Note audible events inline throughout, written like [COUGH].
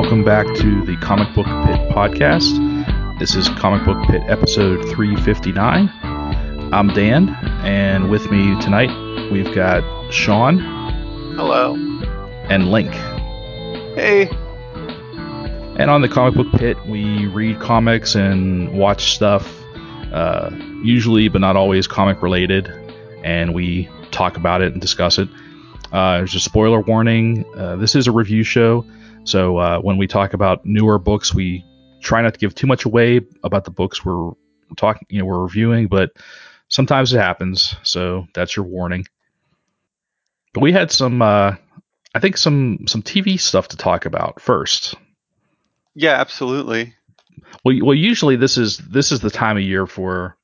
Welcome back to the Comic Book Pit podcast. This is Comic Book Pit episode 359. I'm Dan, and with me tonight we've got Sean Hello. and Link. Hey. And on the Comic Book Pit, we read comics and watch stuff, uh, usually but not always comic related, and we talk about it and discuss it. Uh, there's a spoiler warning. Uh, this is a review show, so uh, when we talk about newer books, we try not to give too much away about the books we're talking, you know, we're reviewing. But sometimes it happens, so that's your warning. But we had some, uh, I think, some some TV stuff to talk about first. Yeah, absolutely. Well, well, usually this is this is the time of year for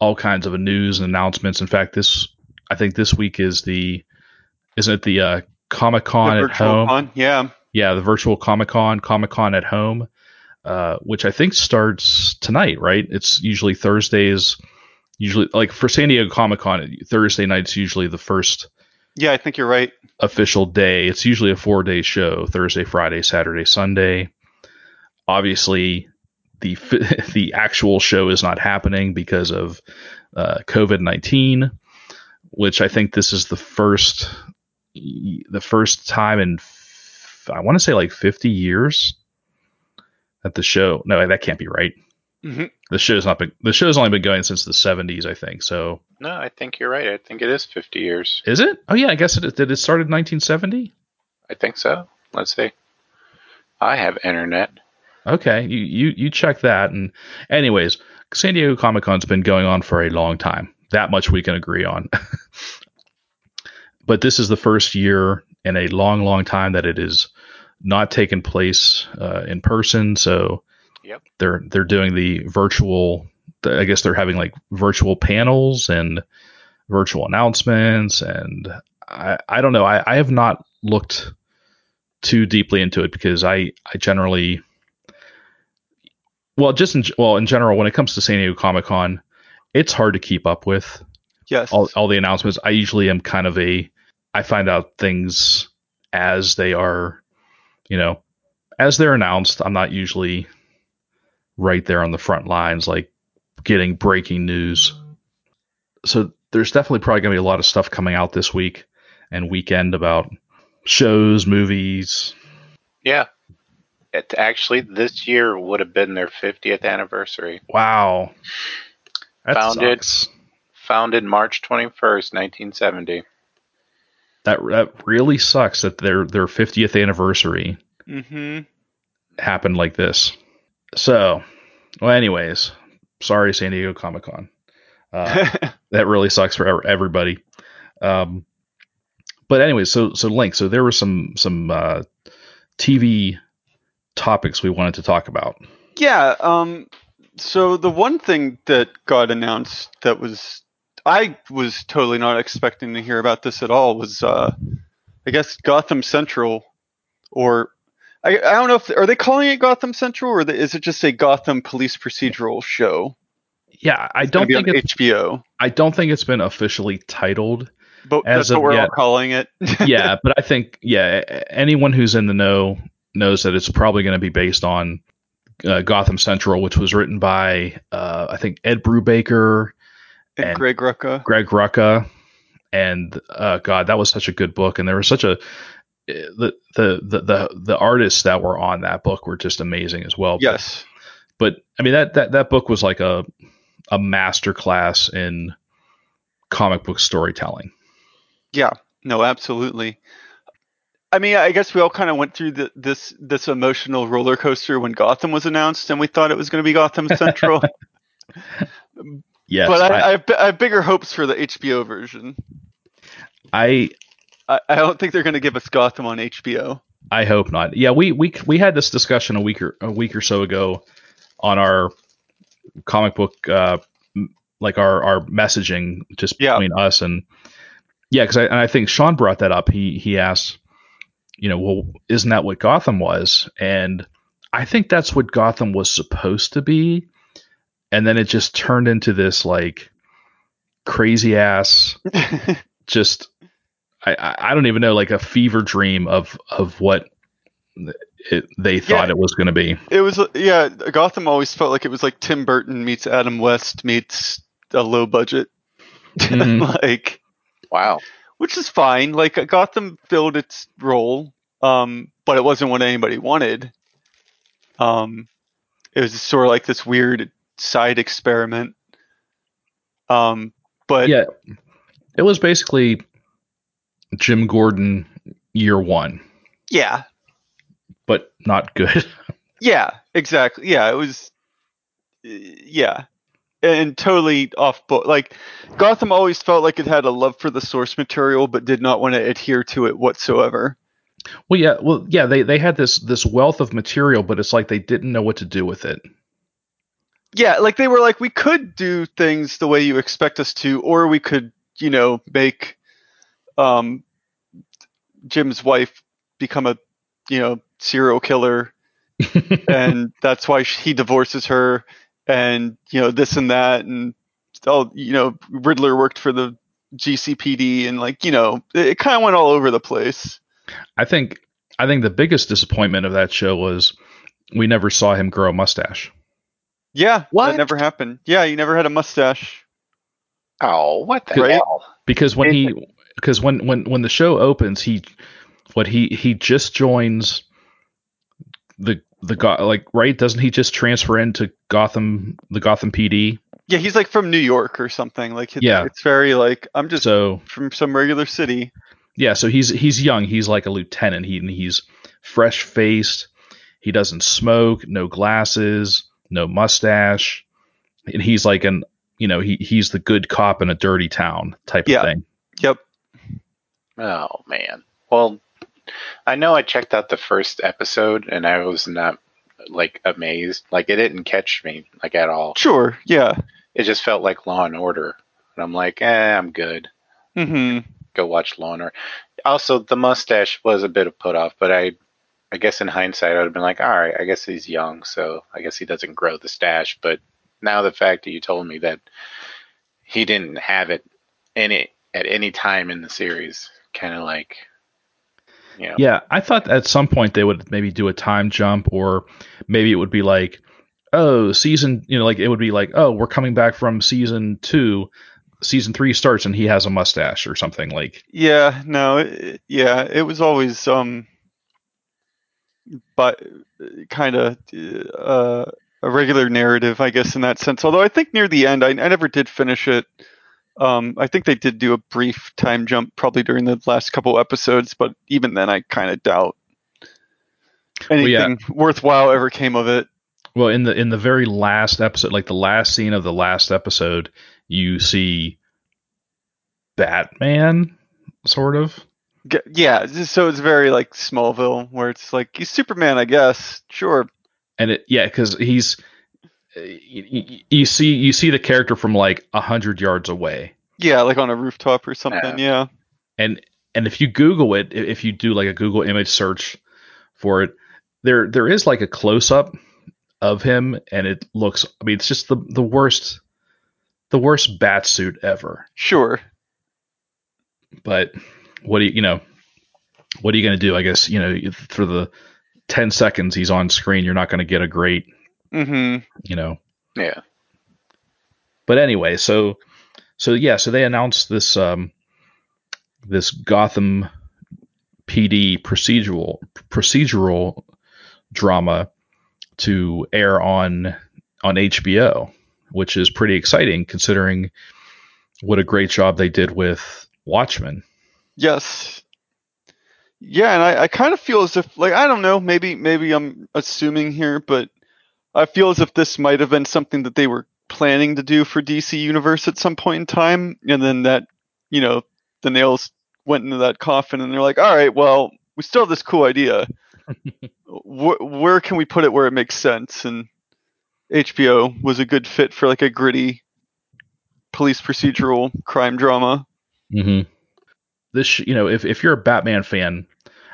all kinds of news and announcements. In fact, this I think this week is the isn't it the uh, Comic Con at home? con, Yeah. Yeah, the virtual Comic Con, Comic Con at home, uh, which I think starts tonight. Right? It's usually Thursdays. Usually, like for San Diego Comic Con, Thursday night's usually the first Yeah, I think you're right. official day. It's usually a four day show Thursday, Friday, Saturday, Sunday. Obviously, the [LAUGHS] the actual show is not happening because of uh, COVID nineteen, which I think this is the first the first time in I want to say like fifty years at the show. No, that can't be right. Mhm. The show's not been the show's only been going since the seventies, I think. So No, I think you're right. I think it is 50 years. is it? Oh yeah, I guess it is. did. It started in nineteen seventy. I think so. Let's see. I have internet. Okay, you, you you check that. And anyways, San Diego Comic Con's been going on for a long time. That much we can agree on. [LAUGHS] but this is the first year in a long, long time that it is not taken place uh, in person. So Yep. they're they're doing the virtual. I guess they're having like virtual panels and virtual announcements. And I I don't know. I, I have not looked too deeply into it because I I generally well, just in well in general, when it comes to San Diego Comic Con, it's hard to keep up with Yes. all, all the announcements. I usually am kind of a I find out things as they are, you know, as they're announced. I'm not usually right there on the front lines, like getting breaking news. So there's definitely probably going to be a lot of stuff coming out this week and weekend about shows, movies. Yeah. It actually this year would have been their 50th anniversary. Wow, that Founded- sucks. Founded March 21st, 1970. That that really sucks that their their 50th anniversary hmm happened like this. So, well, anyways, sorry, San Diego Comic Con. Uh, [LAUGHS] that really sucks for everybody. Um, but anyways, so so Link, so there were some some uh, TV topics we wanted to talk about. yeah. Um. So the one thing that got announced that was I was totally not expecting to hear about this at all was uh, I guess Gotham Central, or I I don't know if are they calling it Gotham Central or is it just a Gotham police procedural show? Yeah, I don't think it's, HBO. I don't think it's been officially titled. But As that's what we're yet- all calling it. [LAUGHS] yeah, but I think yeah, anyone who's in the know knows that it's probably going to be based on uh, Gotham Central, which was written by uh, I think Ed Brubaker, and and- Greg Rucka. Greg Rucka, and uh, God, that was such a good book, and there was such a the, the the the the artists that were on that book were just amazing as well. But- Yes. but I mean that that that book was like a a master class in comic book storytelling. Yeah. No, absolutely. I mean, I guess we all kind of went through the, this this emotional roller coaster when Gotham was announced, and we thought it was going to be Gotham Central. [LAUGHS] [LAUGHS] Yes, but I, I, I, have, I have bigger hopes for the HBO version. I I, I don't think they're going to give us Gotham on HBO. I hope not. Yeah, we we we had this discussion a week or a week or so ago on our comic book, uh, like our our messaging just Yeah. between us and yeah, because I and I think Sean brought that up. He he asked, you know, well, isn't that what Gotham was? And I think that's what Gotham was supposed to be, and then it just turned into this like crazy ass [LAUGHS] just I, I I don't even know like a fever dream of of what it, they thought Yeah. it was going to be. it was yeah. Gotham always felt like it was like Tim Burton meets Adam West meets a low budget, [LAUGHS] Mhm. like Wow. which is fine. Like Gotham filled its role, um, but it wasn't what anybody wanted. Um, it was sort of like this weird side experiment. Um, but yeah, it was basically Jim Gordon year one, yeah, but not good. [LAUGHS] Yeah, exactly. Yeah, it was. Yeah, and totally off book. Like Gotham always felt like it had a love for the source material, but did not want to adhere to it whatsoever. well, yeah, well, yeah, they they had this this wealth of material, but it's like they didn't know what to do with it. Yeah, like they were like, we could do things the way you expect us to, or we could, you know, make um, Jim's wife become a, you know, serial killer [LAUGHS] and that's why he divorces her and you know this and that and oh you know riddler worked for the gcpd and like you know it, it kind of went all over the place I think I think the biggest disappointment of that show was we never saw him grow a mustache. Yeah What? that never happened. Yeah he never had a mustache. Oh, what the Right? hell? because when he because when when when the show opens he what he he just joins the the Go- like right? Doesn't he just transfer into Gotham the Gotham PD yeah he's like from new york or something. Like it- Yeah. it's very like i'm just so from some regular city. Yeah so he's he's young. He's like a lieutenant. He and he's fresh faced he doesn't smoke no glasses no mustache and he's like an you know he he's the good cop in a dirty town type Yeah. of thing yep Oh man. Well, I know I checked out the first episode and I was not like amazed. Like it didn't catch me like at all. sure yeah It just felt like Law and Order. And I'm like, eh, I'm good. Mm-hmm. Go watch Law and Order. Also, the mustache was a bit of put off, but I, I guess in hindsight, I'd have been like, all right, I guess he's young, so I guess he doesn't grow the stash. But now the fact that you told me that he didn't have it any at any time in the series, kind of like, you know, Yeah, I thought at some point they would maybe do a time jump, or maybe it would be like, oh, season, you know, like it would be like, oh, we're coming back from season two, season three starts, and he has a mustache or something like. Yeah, no, it, yeah, it was always um, but kind of uh, a regular narrative, I guess, in that sense. Although I think near the end, I, I never did finish it. Um, I think they did do a brief time jump probably during the last couple episodes, but even then, I kind of doubt anything yeah. worthwhile ever came of it. Well, in the in the very last episode, like the last scene of the last episode, you see Batman, sort of. G- Yeah, so it's very like Smallville, where it's like he's Superman, I guess. Sure, and it yeah because he's uh, you, you see you see the character from like a hundred yards away yeah, like on a rooftop or something. Yeah. and and if you google it if you do like a google image search for it there there is like a close up of him and it looks i mean it's just the the worst the worst bat suit ever Sure. but what do you you know what are you going to do i guess you know for the 10 seconds he's on screen you're not going to get a great Mm-hmm. you know yeah, but anyway, so so yeah, so they announced this um this Gotham PD procedural procedural drama to air on on HBO, which is pretty exciting considering what a great job they did with Watchmen. Yes. Yeah, and I, I kind of feel as if like I don't know, maybe maybe I'm assuming here, but I feel as if this might have been something that they were planning to do for DC Universe at some point in time, and then that, you know, the nails went into that coffin, and they're like, all right, well, we still have this cool idea. [LAUGHS] where, where can we put it where it makes sense? And HBO was a good fit for like a gritty police procedural crime drama. Mm-hmm. This, you know, if if you're a Batman fan,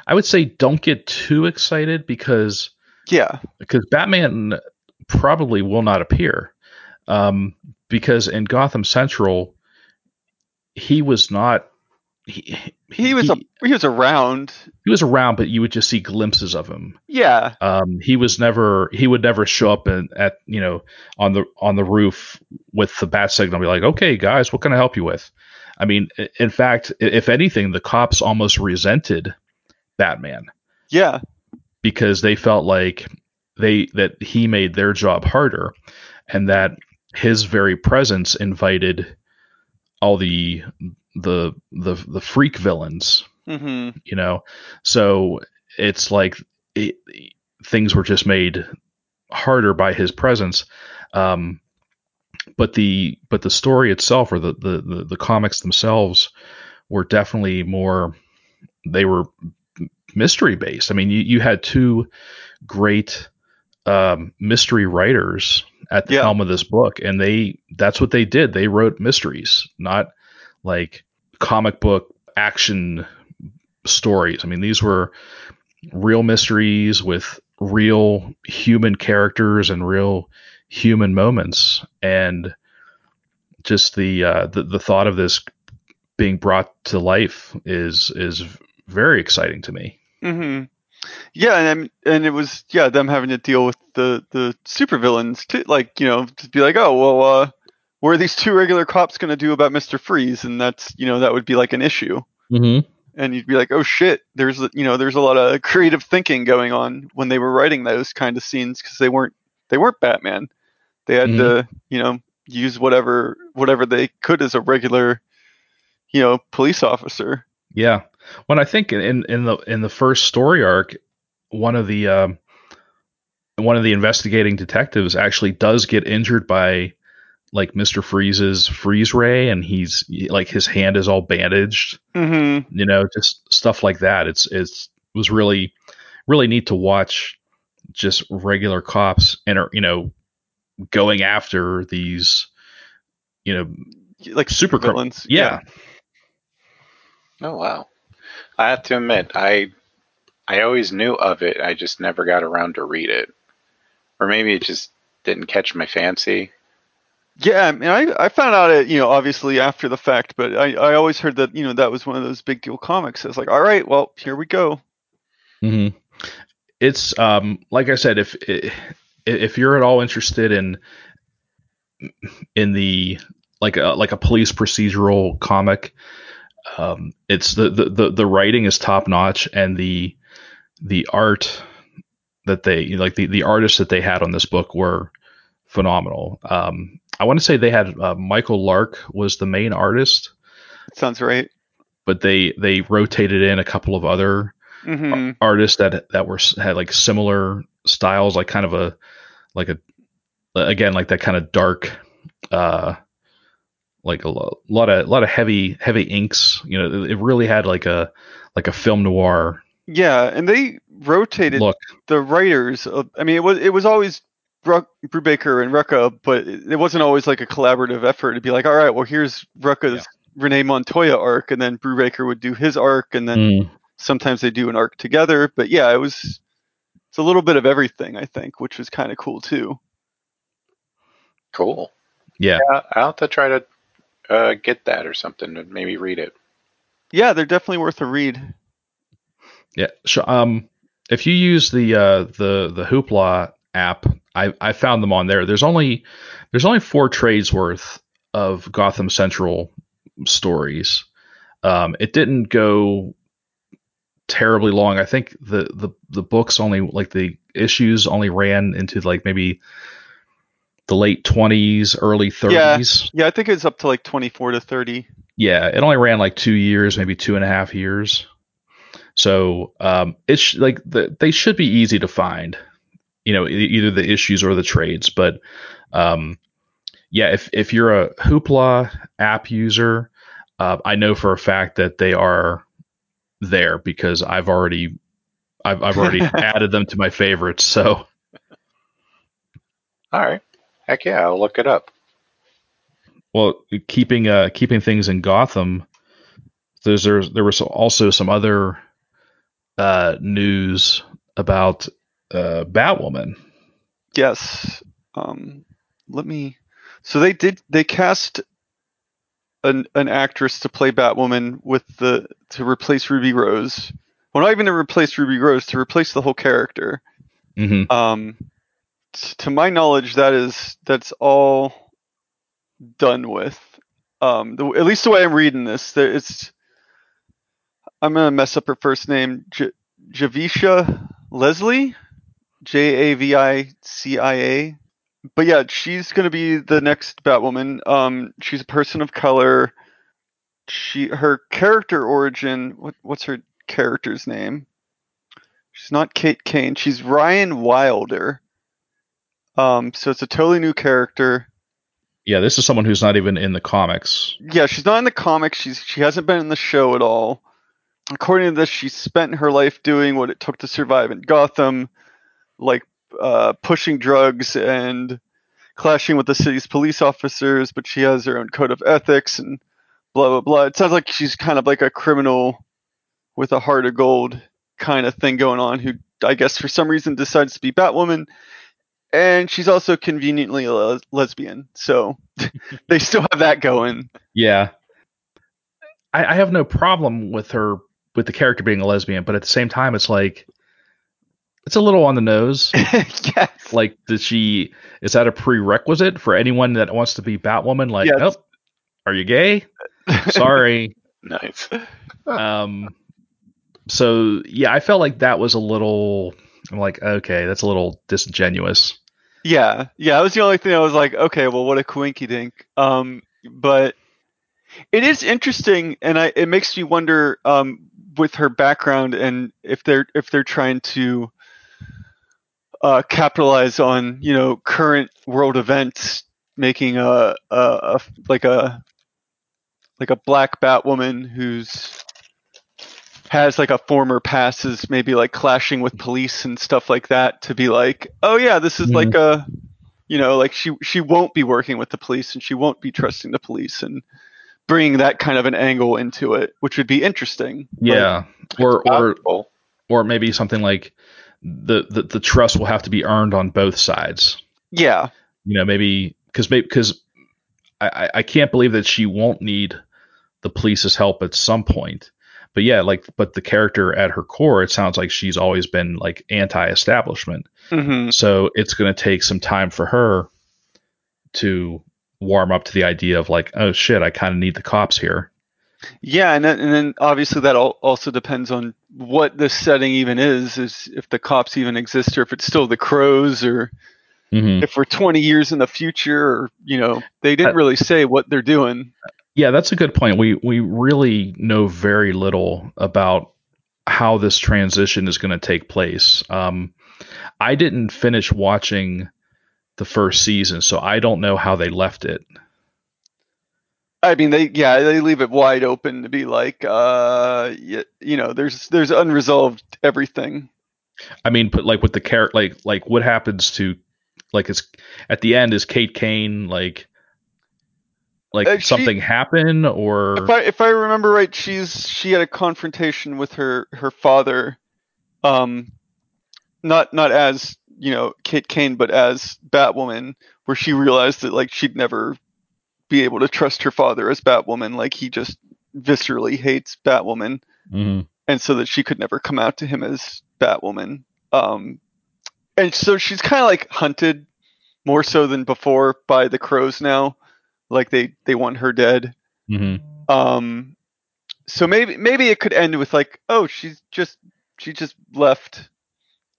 I would say don't get too excited because Yeah, because Batman probably will not appear. Um, because in Gotham Central, he was not. He, he was a, he was around. he was around, but you would just see glimpses of him. Yeah, Um, he was never he would never show up in, at you know on the on the roof with the bat signal and be like, okay guys, what can I help you with? I mean, in fact, if anything, the cops almost resented Batman. Yeah, because they felt like they that he made their job harder and that his very presence invited all the the the the freak villains hmm you know? So it's like it, things were just made harder by his presence. Um but the but the story itself or the the the, the comics themselves were definitely more they were mystery based i mean you, you had two great um mystery writers at the Yeah. helm of this book and they that's what they did they wrote mysteries not like comic book action stories. I mean, these were real mysteries with real human characters and real human moments, and just the uh, the, the thought of this being brought to life is is very exciting to me. Mm-hmm. Yeah, and I'm- and it was yeah them having to deal with the the supervillains too, like you know to be like oh well uh what are these two regular cops gonna do about Mister Freeze and that's you know that would be like an issue Mm-hmm. and you'd be like oh shit there's you know there's a lot of creative thinking going on when they were writing those kind of scenes because they weren't they weren't Batman they had to you know use whatever whatever they could as a regular you know police officer Yeah. When I think in in the in the first story arc, one of the um, one of the investigating detectives actually does get injured by like Mister Freeze's freeze ray, and he's like his hand is all bandaged. hmm You know, just stuff like that. It's it's it was really really neat to watch just regular cops and you know going after these you know like Super cr- villains yeah Oh wow. I have to admit, I I always knew of it. I just never got around to read it. Or maybe it just didn't catch my fancy. Yeah, I mean, I, I found out it, you know, obviously after the fact, but I, I always heard that, you know, that was one of those big deal comics. I was like, all right, well, here we go. hmm It's um like I said, if if you're at all interested in in the like a like a police procedural comic, um, it's the, the the the writing is top notch and the the art that they like the the artists that they had on this book were phenomenal. Um, I want to say they had uh, Michael Lark was the main artist, Sounds right. but they they rotated in a couple of other hmm artists that that were had like similar styles, like kind of a like a again like that kind of dark, uh, like a lo- lot of lot of heavy heavy inks. You know, it really had like a like a film noir Yeah, and they rotated look. the writers. Of, I mean, it was it was always Ruck, Brubaker and Rucka, but it, wasn't always like a collaborative effort to be like, all right, well, here's Rucka's Renee Montoya arc, and then Brubaker would do his arc, and then Mm, sometimes they do an arc together. But yeah, it was it's a little bit of everything, I think, which was kind of cool too. Cool. yeah, I'll have to try to uh, get that or something and maybe read it. Yeah, they're definitely worth a read. yeah. Sh- um, if you use the uh, the the Hoopla app, I I found them on there. There's only there's only four trades worth of Gotham Central stories. Um, it didn't go terribly long. I think the the the books only like the issues only ran into like maybe the late 20s, early 30s. Yeah, yeah I think it's up to like 24 to 30. Yeah, it only ran like two years, maybe two and a half years. So um, it's like the, they should be easy to find, you know, e- either the issues or the trades. But um, yeah, if if you're a Hoopla app user, uh, I know for a fact that they are there because I've already I've I've already [LAUGHS] added them to my favorites. So All right. Heck yeah, I'll look it up. well, keeping uh keeping things in Gotham, there's there, there was also some other uh news about uh Batwoman. Yes. Um, let me. So they did. They cast an an actress to play Batwoman with the to replace Ruby Rose. Well, not even to replace Ruby Rose, to replace the whole character. hmm Um, t- to my knowledge, that is that's all done with. Um, the, at least the way I'm reading this, there, it's. I'm gonna mess up her first name, J- Javicia Leslie, J A V I C I A. But yeah, she's gonna be the next Batwoman. Um, she's a person of color. She her character origin. What what's her character's name? She's not Kate Kane. She's Ryan Wilder. Um, so it's a totally new character. Yeah, this is someone who's not even in the comics. Yeah, she's not in the comics. She's she hasn't been in the show at all. According to this, she spent her life doing what it took to survive in Gotham, like uh, pushing drugs and clashing with the city's police officers. But she has her own code of ethics and blah blah blah. It sounds like she's kind of like a criminal with a heart of gold kind of thing going on. Who I guess for some reason decides to be Batwoman. And she's also conveniently a les- lesbian, so [LAUGHS] they still have that going. Yeah. I, I have no problem with her with the character being a lesbian, but at the same time it's like it's a little on the nose. [LAUGHS] yes. like did she is that a prerequisite for anyone that wants to be Batwoman? Like, Yes. nope. Are you gay? Sorry. [LAUGHS] Nice. um so yeah, I felt like that was a little I'm like, okay, that's a little disingenuous. Yeah, yeah. That was the only thing I was like, okay, well, what a coinky dink. Um, but it is interesting, and I it makes me wonder um, with her background and if they're if they're trying to uh, capitalize on you know current world events, making a, a, a like a like a black Batwoman who's has like a former past is maybe like clashing with police and stuff like that to be like, oh yeah, this is Mhm. like a, you know, like she she won't be working with the police and she won't be trusting the police and bringing that kind of an angle into it, which would be interesting. Like, Yeah. Or or or maybe something like the, the the trust will have to be earned on both sides. yeah, You know, maybe because maybe because I, I can't believe that she won't need the police's help at some point. But yeah, like but the character at her core, it sounds like she's always been like anti-establishment. hmm So it's going to take some time for her to warm up to the idea of like, oh shit, I kind of need the cops here. yeah, and then, and then obviously that al- also depends on what the setting even is, is if the cops even exist or if it's still the crows or hmm if we're 20 years in the future or you know they didn't Uh, really say what they're doing Yeah, that's a good point. We we really know very little about how this transition is going to take place. Um, I didn't finish watching the first season, so I don't know how they left it. I mean they yeah they leave it wide open to be like uh you, you know there's there's unresolved everything. I mean, but like with the character, like like what happens to like it's at the end is Kate Kane like like Uh, she- something happen or? If i if i remember right she's she had a confrontation with her her father um not not as you know kate kane but as batwoman where she realized that like she'd never be able to trust her father as batwoman like he just viscerally hates batwoman Mhm. and so that she could never come out to him as Batwoman. Um, and so she's kind of like hunted more so than before by the crows now. Like they they want her dead. Mhm. Um, so maybe maybe it could end with like, oh, she's just she just left.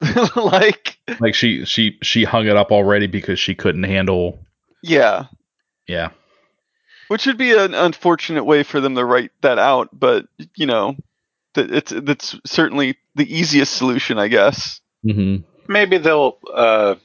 [LAUGHS] like like she she she hung it up already because she couldn't handle yeah, yeah which would be an unfortunate way for them to write that out, but you know, that it's that's certainly the easiest solution, I guess. hmm Maybe they'll uh,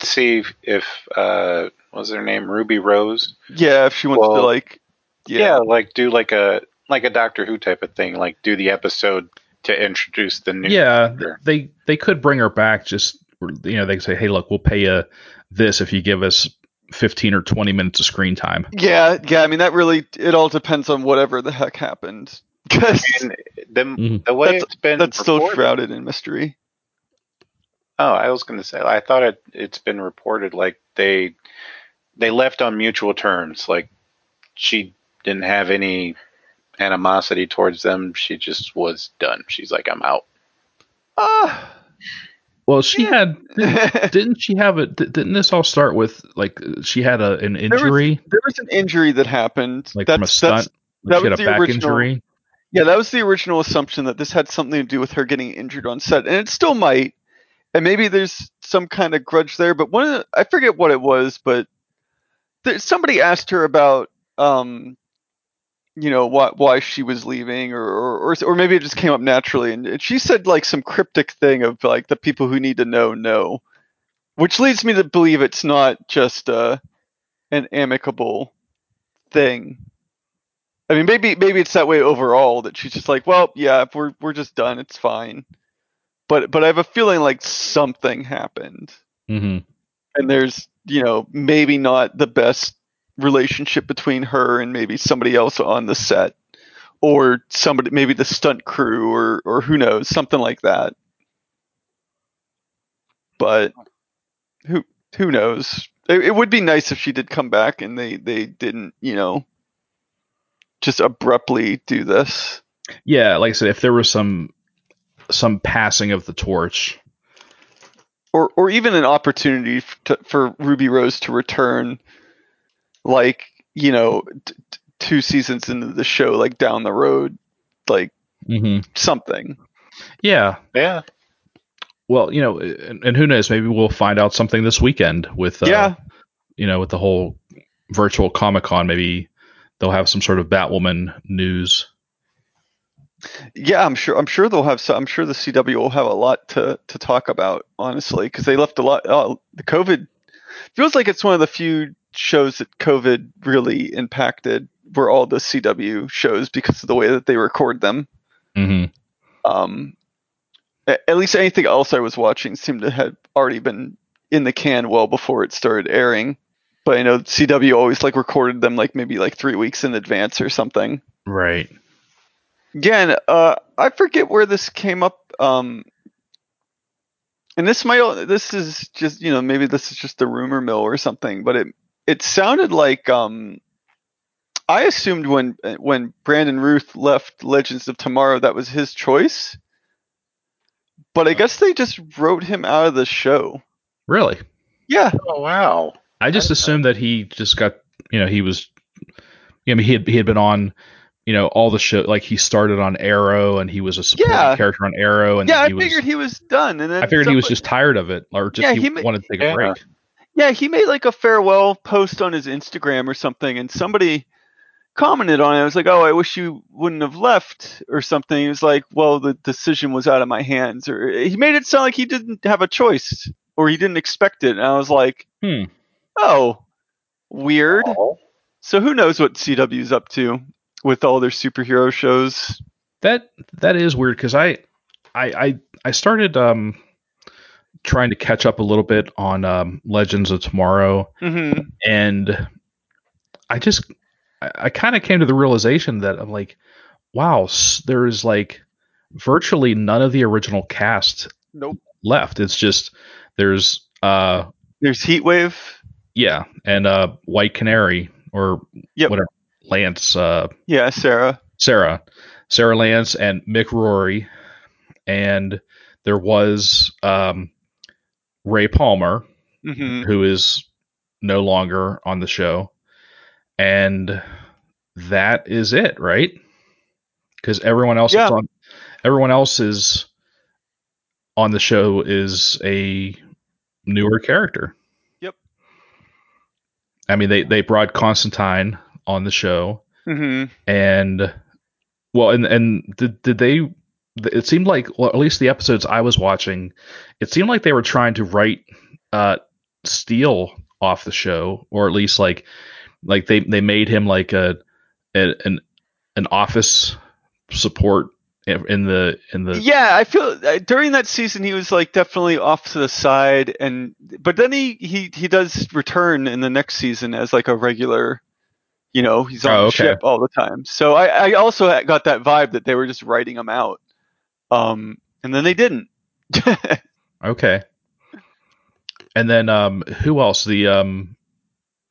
see if uh, what was her name? Ruby Rose. Yeah, if she wants to like, Yeah. yeah, like do like a like a Doctor Who type of thing. Like do the episode to introduce the new. Yeah, character. they they could bring her back. Just you know, they could say, hey, look, we'll pay you this if you give us 15 or 20 minutes of screen time. yeah, yeah. I mean, that really it all depends on whatever the heck happened. [LAUGHS] 'Cause And the, Mhm. the way That's- it's been that's still shrouded in mystery. Oh, I was going to say. I thought it. It's been reported like they they left on mutual terms. Like she didn't have any animosity towards them. She just was done. She's like, I'm out. Ah. Well, she had there [LAUGHS] didn't she have it? Didn't this all start with like she had a, an was- there was an injury that happened. like that's, from a stunt? Like that she had was a the back original- injury. Yeah, that was the original assumption that this had something to do with her getting injured on set, and it still might. And maybe there's some kind of grudge there, but one of the, I forget what it was, but there, somebody asked her about, um, you know, why why she was leaving, or or or, or maybe it just came up naturally, and, and she said like some cryptic thing of like the people who need to know know, which leads me to believe it's not just uh, an amicable thing. I mean, maybe maybe it's that way overall that she's just like, well, yeah, if we're we're just done, it's fine. But but I have a feeling like something happened, hmm and there's you know maybe not the best relationship between her and maybe somebody else on the set, or somebody maybe the stunt crew or or who knows something like that. But who who knows? It, it would be nice if she did come back and they they didn't you know just abruptly do this. Yeah, like I said, if there was some some passing of the torch, or or even an opportunity to, for Ruby Rose to return, like you know, t- t- two seasons into the show, like down the road, like hmm something. yeah. Yeah. Well, you know, and, and who knows? Maybe we'll find out something this weekend with uh, yeah, you know, with the whole virtual Comic Con. Maybe they'll have some sort of Batwoman news. yeah. I'm sure. I'm sure they'll have. Some, I'm sure the CW will have a lot to to talk about, honestly, because they left a lot. Uh, the COVID feels like it's one of the few shows that COVID really impacted. Were all the CW shows because of the way that they record them. hmm um, at least anything else I was watching seemed to have already been in the can well before it started airing. But I know CW always like recorded them like maybe like three weeks in advance or something. Right. Again, uh, I forget where this came up. Um, and this might this is just you know maybe this is just the rumor mill or something, but it it sounded like um, I assumed when when Brandon Routh left Legends of Tomorrow that was his choice, but I guess they just wrote him out of the show. Really. Yeah, Oh wow. I just assumed that he just got, you know, he was, you know, he had he had been on, you know, all the show. Like he started on Arrow, and he was a supporting Yeah. character on Arrow, and yeah, then I he was. figured he was done, and then I figured he was just tired of it, or just Yeah, he, he wanted to take Yeah. a break. Yeah, he made like a farewell post on his Instagram or something, and somebody commented on it. I was like, "Oh, I wish you wouldn't have left," or something. He was like, "Well, the decision was out of my hands," or he made it sound like he didn't have a choice or he didn't expect it. And I was like, Hmm. "Oh, weird." Oh. So who knows what CW's up to with all their superhero shows? That that is weird because I, I I I started um trying to catch up a little bit on um, Legends of Tomorrow, hmm and I just I, I kind of came to the realization that I'm like, wow, there's like virtually none of the original cast Nope. left. It's just there's uh There's Heatwave. yeah, and uh White Canary or Yep. whatever Lance uh Yeah, Sarah. Sarah, Sarah Lance, and Mick Rory, and there was um, Ray Palmer, hmm who is no longer on the show, and that is it, right? Because everyone else Yeah. is on, everyone else is on the show is a newer character. Yep. I mean, they they brought Constantine on the show hmm and well and and did, did they it seemed like well, at least the episodes i was watching it seemed like they were trying to write uh steel off the show, or at least like like they they made him like a, a an an office support in the in the Yeah, I feel uh, during that season he was like definitely off to the side, and but then he he he does return in the next season as like a regular. You know, he's on Oh, the ship all the time. So I, I also got that vibe that they were just writing him out, um, and then they didn't. [LAUGHS] Okay. And then um who else? The um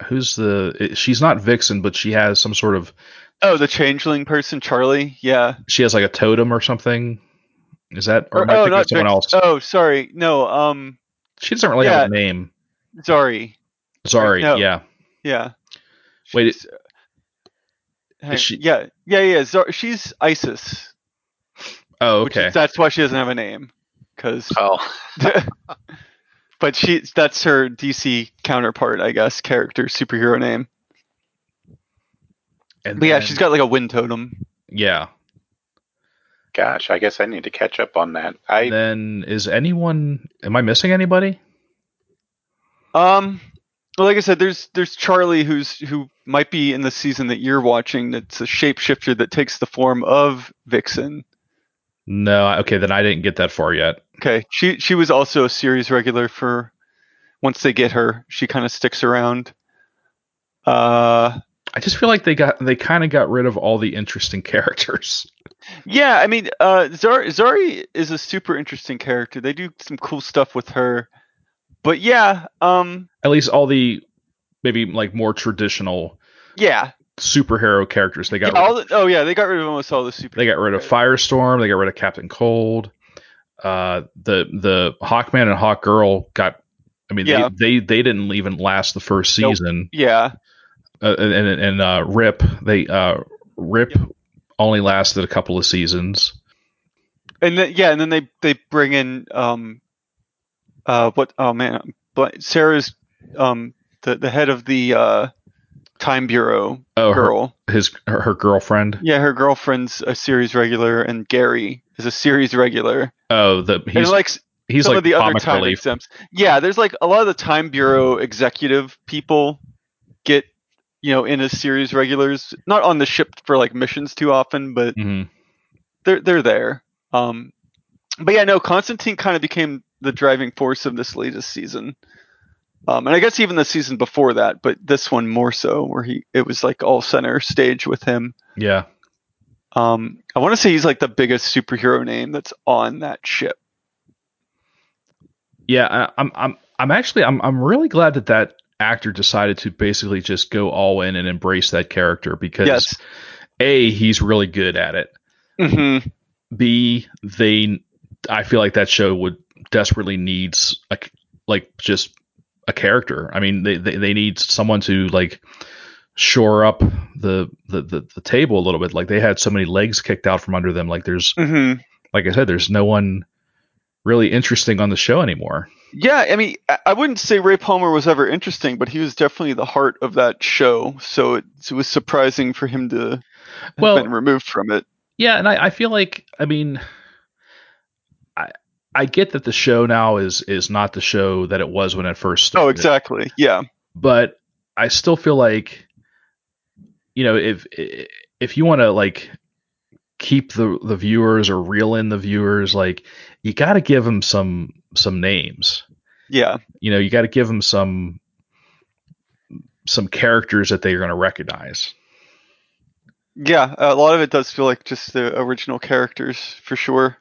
who's the she's not Vixen, but she has some sort of oh, the changeling person, Charlie. Yeah. she has like a totem or something. Is that or, I oh, not someone Vix- else? Oh, sorry. No. Um, She doesn't really have a name. Zari. Sorry, no. yeah. Yeah. Wait, it- she- Yeah, yeah, yeah. Zar- she's Isis. Oh, okay. is- that's why she doesn't have a name, because. Oh, [LAUGHS] [LAUGHS] but she that's her DC counterpart, I guess, character superhero name. And But yeah, she's got like a wind totem. yeah. gosh, I guess I need to catch up on that. I then is anyone am I missing anybody? Um, well, like I said, there's there's Charlie who's who might be in the season that you're watching. That's a shapeshifter that takes the form of Vixen. No, okay, then I didn't get that far yet. Okay, she she was also a series regular for. Once they get her, she kind of sticks around. Uh, I just feel like they got they kind of got rid of all the interesting [LAUGHS] characters. yeah, I mean, uh, Zari, Zari is a super interesting character. They do some cool stuff with her, but yeah, um, At least all the maybe like more traditional yeah, superhero characters. They got yeah rid all the, oh yeah, they got rid of almost all the super. They got rid of Firestorm. They got rid of Captain Cold. Uh, the the Hawkman and Hawk Girl got. I mean, Yeah. they, they they didn't even last the first Nope. season. Yeah, Uh, and and, and uh, Rip they uh, Rip Yep. only lasted a couple of seasons. and then yeah, and then they they bring in um, uh, what? Oh man, but Sarah's um the the head of the uh time bureau Oh, her, girl. his her, her girlfriend. Yeah, her girlfriend's a series regular, and Gary is a series regular. Oh, the and he's like he's some like of the other time relief. exempts. Yeah, there's like a lot of the time bureau executive people get you know in as series regulars, not on the ship for like missions too often, but hmm they're they're there. Um, but yeah, no, Constantine kind of became the driving force of this latest season. Um, and I guess even the season before that, but this one more so, where he it was like all center stage with him. Yeah, Um, I want to say he's like the biggest superhero name that's on that ship. yeah. I, I'm I'm I'm actually I'm I'm really glad that that actor decided to basically just go all in and embrace that character because Yes. a he's really good at it. hmm B, they, I feel like that show would desperately needs a, like just a character. I mean, they, they, they need someone to like shore up the, the, the, the table a little bit. Like they had so many legs kicked out from under them. Like there's, hmm like I said, there's no one really interesting on the show anymore. Yeah, I mean, I- wouldn't say Ray Palmer was ever interesting, but he was definitely the heart of that show. So it, it was surprising for him to have Well- been removed from it. Yeah, and I, I feel like I mean, I get that the show now is is not the show that it was when it first started. Oh, exactly. Yeah. but I still feel like you know if if you want to like keep the the viewers or reel in the viewers like you got to give them some some names Yeah. you know you got to give them some some characters that they're going to recognize Yeah. A lot of it does feel like just the original characters for sure.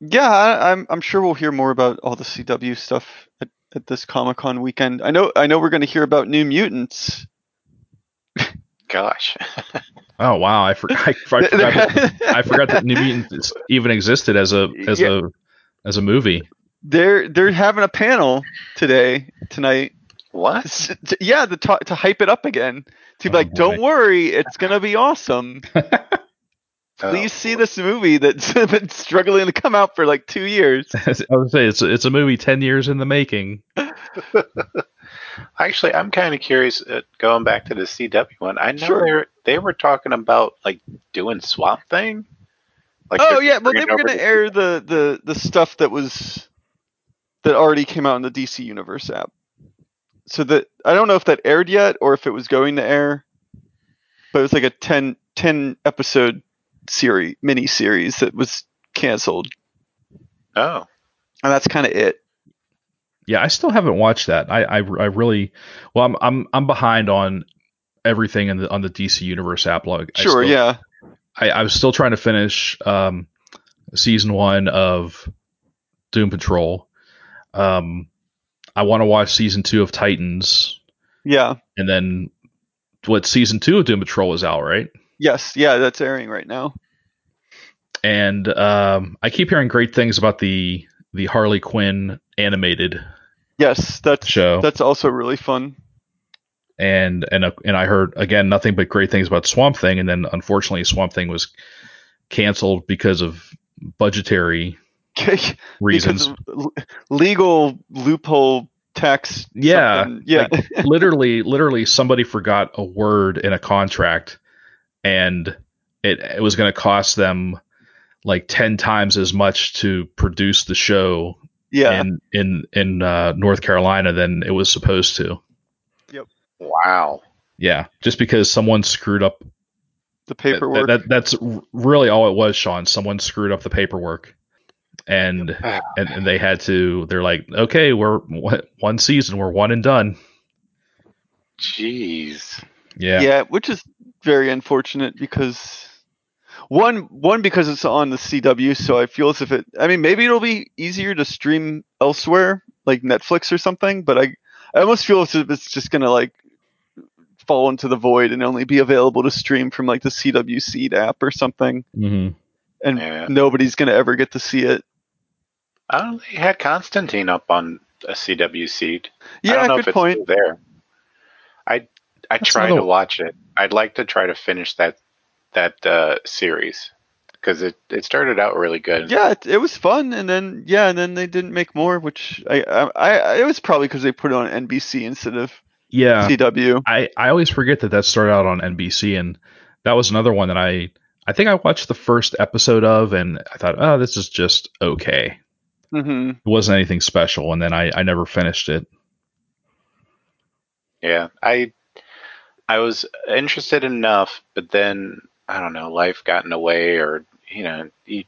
Yeah, I, I'm I'm sure we'll hear more about all the CW stuff at, at this Comic Con weekend. I know I know we're going to hear about New Mutants. gosh, [LAUGHS] oh wow i, for, I, I [LAUGHS] forgot that, I forgot that New Mutants even existed as a as Yeah. a as a movie they're they're having a panel today tonight what? S- t- yeah, to, to hype it up again. To be Oh, like, don't worry, it's gonna be awesome. [LAUGHS] Oh, Please see this movie that's [LAUGHS] been struggling to come out for like two years. [LAUGHS] i would say it's it's a movie 10 years in the making [LAUGHS] Actually, I'm kind of curious. Uh, going back to the CW one, I know Sure. they, were, they were talking about like doing Swamp Thing. Like oh yeah, well they were gonna air the, the the stuff that was that already came out in the DC Universe app. so that I don't know if that aired yet or if it was going to air, but it was like a 10, 10 episode series mini series that was canceled, Oh, and that's kind of it. Yeah, I still haven't watched that. I, I, I really, well, I'm, I'm, I'm behind on everything in the on the DC Universe app. Like, I Sure, still- yeah, I, I was still trying to finish um, season one of Doom Patrol. Um, I want to watch season two of Titans, yeah, and then what? Season two of Doom Patrol is out, right? Yes, yeah, that's airing right now. And um, I keep hearing great things about the the Harley Quinn animated Yes, that's show, that's also really fun. and and uh, and I heard again nothing but great things about Swamp Thing, and then unfortunately Swamp Thing was canceled because of budgetary [LAUGHS] reasons. Because legal loophole tax. Yeah, yeah, literally [LAUGHS] literally somebody forgot a word in a contract and it, it was going to cost them like 10 times as much to produce the show yeah. in in in uh, North Carolina than it was supposed to. Yep. Wow. Yeah, just because someone screwed up the paperwork. that- that's really all it was, Sean. Someone screwed up the paperwork. And, [SIGHS] and and they had to they're like, "Okay, we're one one season, we're one and done." Jeez. Yeah. yeah. which is very unfortunate because one one because it's on the CW, so I feel as if it. I mean, maybe it'll be easier to stream elsewhere, like Netflix or something. But I I almost feel as if it's just gonna like fall into the void and only be available to stream from like the CW Seed app or something, hmm and Yeah. nobody's gonna ever get to see it. Oh, they had Constantine up on a CW seed. I Yeah, don't know good if it's point. still there. I I That's tried another- to watch it. I'd like to try to finish that that uh, series because it it started out really good. Yeah, it, it was fun, and then yeah, and then they didn't make more, which I I, I it was probably because they put it on NBC instead of Yeah. CW. I, I always forget that that started out on NBC, and that was another one that I I think I watched the first episode of, and I thought, oh, this is just okay. hmm It wasn't anything special, and then I, I never finished it. Yeah, I I was interested enough, but then I don't know, life got in the way, or you know, you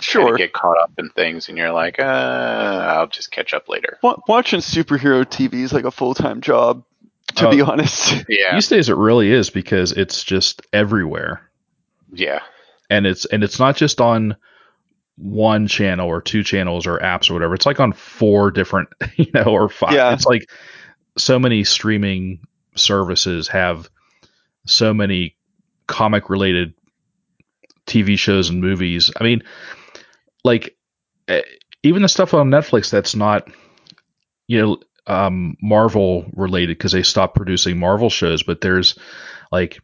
Sure. get caught up in things, and you're like, uh, I'll just catch up later. Watching superhero TV is like a full time job, to Oh. be honest. [LAUGHS] Yeah, These days, it really is because it's just everywhere, yeah, and it's and it's not just on one channel or two channels or apps or whatever. It's like on four different, [LAUGHS] you know, or five. Yeah. It's like so many streaming services have so many comic related TV shows and movies. I mean, like eh, even the stuff on Netflix that's not, you know, um, Marvel related because they stopped producing Marvel shows, but there's like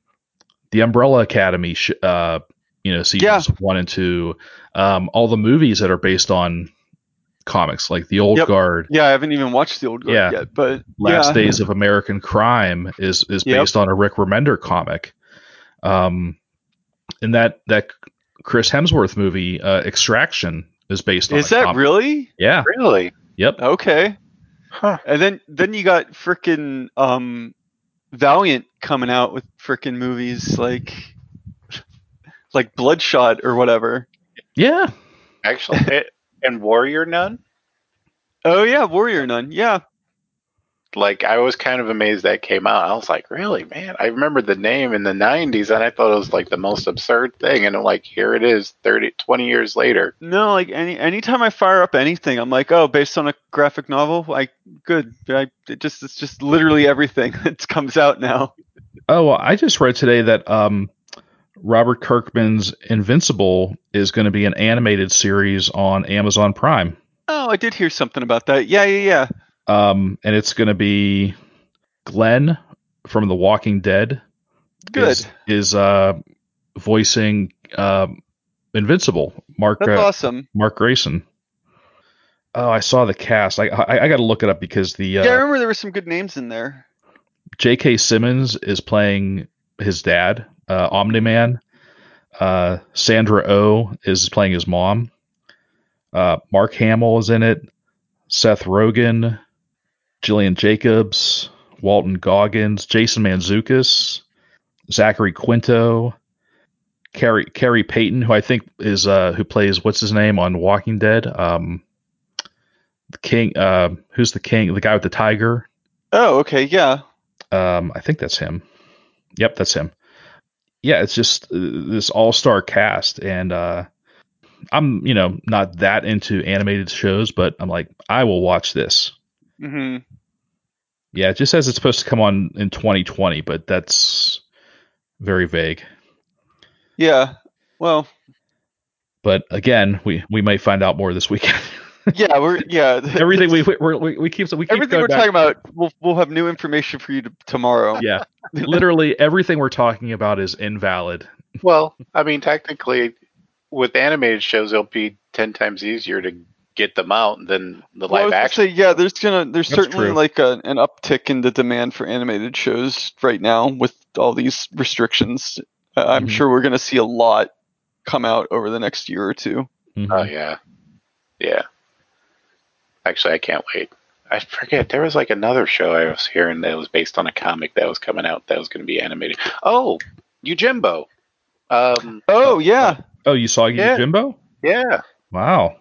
the Umbrella Academy, sh- uh, you know, seasons one and two, um, all the movies that are based on comics, like The Old Yep. Guard, yeah, I haven't even watched the old guard Yeah. yet, but Last yeah. Days of American Crime is is Yep. based on a Rick Remender comic. Um, and that that Chris Hemsworth movie, uh, Extraction, is based on. Is a that comic. really Yeah. really, Yep. okay? huh? And then then you got frickin' um, Valiant coming out with frickin' movies like like Bloodshot or whatever. Yeah. Actually, it, and Warrior Nun. Oh yeah, Warrior Nun. Yeah, like I was kind of amazed that came out. I was like, really, man? I remember the name in the '90s, and I thought it was like the most absurd thing. And I'm like, here it is, 30, 20 years later. No, like any anytime I fire up anything, I'm like, oh, based on a graphic novel. Like, good. I it just it's just literally everything [LAUGHS] that comes out now. Oh, well, I just read today that um, Robert Kirkman's Invincible is going to be an animated series on Amazon Prime. Oh, I did hear something about that. Yeah, yeah, yeah. Um, and it's going to be Glenn from The Walking Dead. Good. Is, is uh, voicing um, Invincible. Mark That's uh, awesome. Mark Grayson. Oh, I saw the cast. I I, I got to look it up because the uh, yeah, I remember there were some good names in there. J.K. Simmons is playing his dad, uh, Omni Man. Uh, Sandra O oh is playing his mom. Uh, Mark Hamill is in it. Seth Rogen, Gillian Jacobs. Walton Goggins, Jason Mantzoukas, Zachary Quinto, Khary Khary Payton, who I think is uh, who plays what's his name on Walking Dead. Um, the king. Uh, who's the king? The guy with the tiger. Oh, okay, yeah. Um, I think that's him. Yep, that's him. Yeah, it's just uh, this all-star cast, and uh, I'm you know not that into animated shows, but I'm like I will watch this. hmm Yeah, it just says it's supposed to come on in 2020, but that's very vague. Yeah. Well, But again, we we might find out more this weekend. [LAUGHS] yeah, we're yeah. [LAUGHS] [LAUGHS] Everything we we we, we keep we keep everything we're back- talking about, we'll we'll have new information for you to, tomorrow. Yeah, [LAUGHS] literally everything we're talking about is invalid. Well, I mean, technically, with animated shows, it'll be ten times easier to get them out than the Well, live gonna action. say, yeah, there's gonna there's That's certainly true. like a, an uptick in the demand for animated shows right now with all these restrictions. Uh, I'm Mhm. sure we're gonna see a lot come out over the next year or two. Mhm. Oh yeah, yeah. Actually, I can't wait. I forget there was like another show I was hearing that was based on a comic that was coming out that was going to be animated. Oh, Yojimbo. Um, Oh yeah, oh, you saw Yeah. Jimbo? yeah, Wow,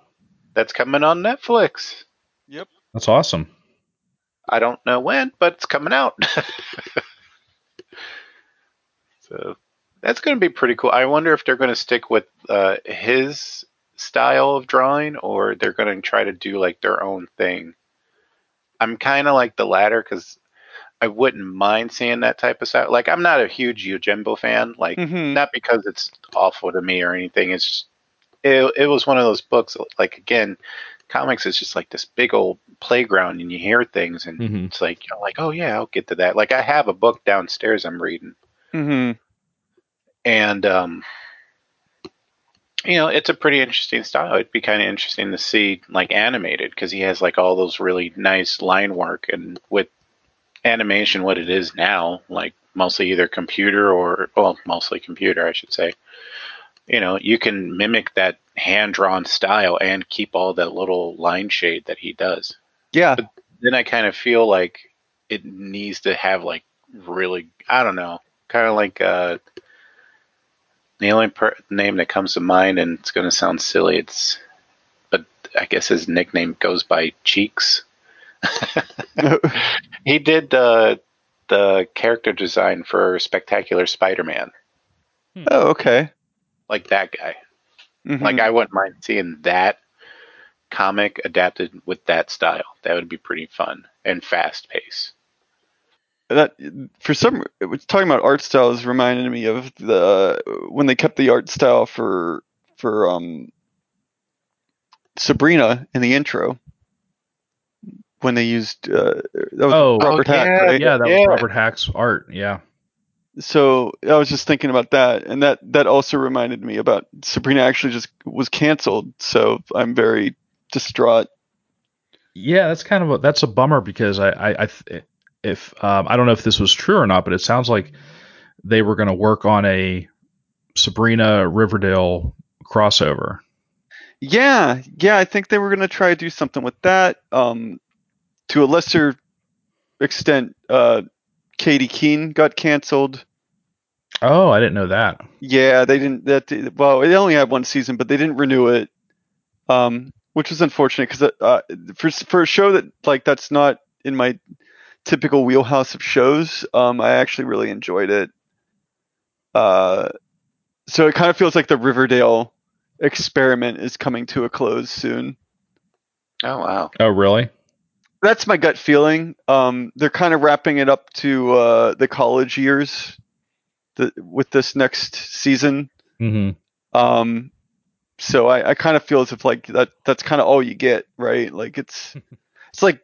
that's coming on Netflix. Yep. That's awesome. I don't know when, but it's coming out. [LAUGHS] so that's going to be pretty cool. I wonder if they're going to stick with uh, his style of drawing or they're going to try to do like their own thing. I'm kind of like the latter because I wouldn't mind seeing that type of style. Like, I'm not a huge Yojimbo fan. Like, hmm not because it's awful to me or anything. It's just, it, it was one of those books. Like again, comics is just like this big old playground, and you hear things, and hmm it's like you're like, oh yeah, I'll get to that. Like I have a book downstairs I'm reading, hmm and um, you know, it's a pretty interesting style. It'd be kind of interesting to see like animated because he has like all those really nice line work, and with animation, what it is now, like mostly either computer or well, mostly computer, I should say. You know, you can mimic that hand drawn style and keep all that little line shade that he does yeah, then I kind of feel like it needs to have like really I don't know, kind of like uh, the only per- name that comes to mind, and it's going to sound silly. It's but I guess his nickname goes by Cheeks. [LAUGHS] [LAUGHS] He did uh, the character design for Spectacular Spider-Man, oh okay. like that guy. Mhm. Like I wouldn't mind seeing that comic adapted with that style. That would be pretty fun and fast pace. That for some it was talking about art styles reminded me of the when they kept the art style for for um Sabrina in the intro when they used uh, that was Oh. Robert Oh, Hack, yeah. right? Yeah, that Yeah. was Robert Hack's art. Yeah. So I was just thinking about that, and that that also reminded me about Sabrina actually just was canceled. So I'm very distraught. Yeah, that's kind of a that's a bummer because I I, I th- if um, I don't know if this was true or not, but it sounds like they were going to work on a Sabrina Riverdale crossover. Yeah, yeah, I think they were gonna try to do something with that. Um, to a lesser extent, uh, Katy Keene got canceled. Oh, I didn't know that. Yeah, they didn't. That well, it only had one season, but they didn't renew it, um, which was unfortunate because uh, for for a show that like that's not in my typical wheelhouse of shows, um, I actually really enjoyed it. Uh, so it kind of feels like the Riverdale experiment is coming to a close soon. Oh wow. Oh, really? That's my gut feeling. Um, they're kind of wrapping it up to uh, the college years the, with this next season. hmm Um, so I, I kind of feel as if like that that's kind of all you get, right? Like it's [LAUGHS] it's like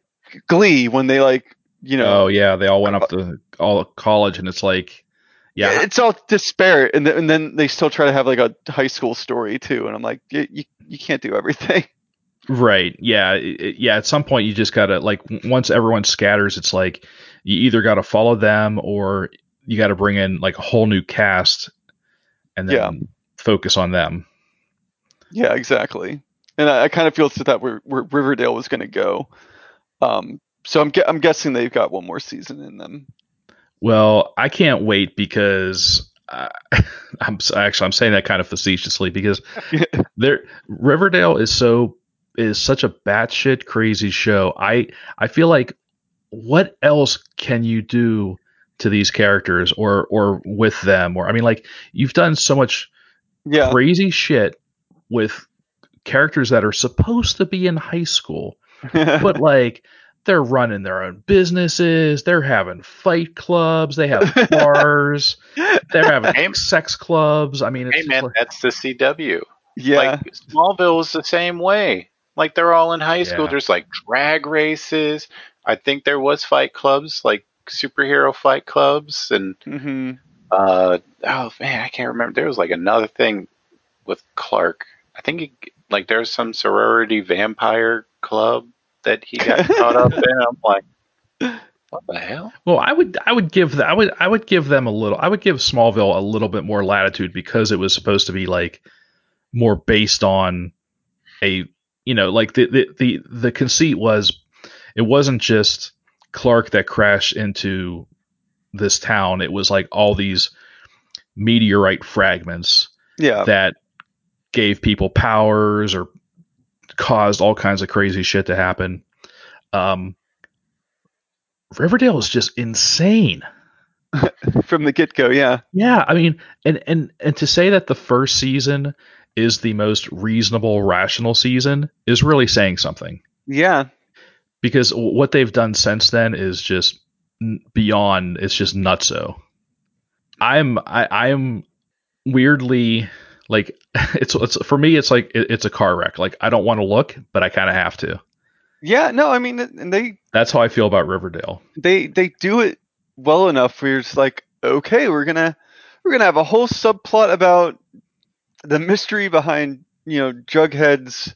Glee when they like you know Oh, yeah. They all went up to all college, and it's like, yeah, it's all disparate, and then and then they still try to have like a high school story too, and I'm like you you, can't do everything. [LAUGHS] Right. Yeah. it- yeah. At some point, you just gotta like once everyone scatters, it's like you either gotta follow them or you gotta bring in like a whole new cast and then Yeah. focus on them. Yeah, exactly. And I, I kind of feel if that where, where Riverdale was going to go. Um, so I'm I'm guessing they've got one more season in them. Well, I can't wait because uh, [LAUGHS] I'm actually I'm saying that kind of facetiously because [LAUGHS] there Riverdale is so is such a batshit crazy show. I I feel like what else can you do to these characters or or with them or I mean like you've done so much Yeah, crazy shit with characters that are supposed to be in high school [LAUGHS] but like they're running their own businesses they're having fight clubs they have [LAUGHS] bars they're having Hey- sex clubs i mean it's Hey man, like, that's the CW. yeah, Like Smallville was the same way. Like they're all in high school. Yeah. There's like drag races. I think there was fight clubs, like superhero fight clubs, and hmm uh oh man, I can't remember. There was like another thing with Clark. I think he, like there's some sorority vampire club that he got caught up in. I'm like, what the hell? well i would i would give the, i would i would give them a little i would give smallville a little bit more latitude because it was supposed to be like more based on a you know like the the the, the conceit was it wasn't just clark that crashed into this town it was like all these meteorite fragments yeah, that gave people powers or caused all kinds of crazy shit to happen. Um, Riverdale is just insane. [LAUGHS] from the get go. Yeah, Yeah, I mean, and and and to say that the first season is the most reasonable, rational season is really saying something yeah, because what they've done since then is just beyond. It's just nutso. I'm I I'm weirdly like [LAUGHS] it's it's for me it's like it, it's a car wreck. Like I don't want to look, but I kind of have to. yeah. No, I mean, and they That's how I feel about Riverdale. they they do it well enough where it's like okay we're gonna we're gonna have a whole subplot about the mystery behind you know jughead's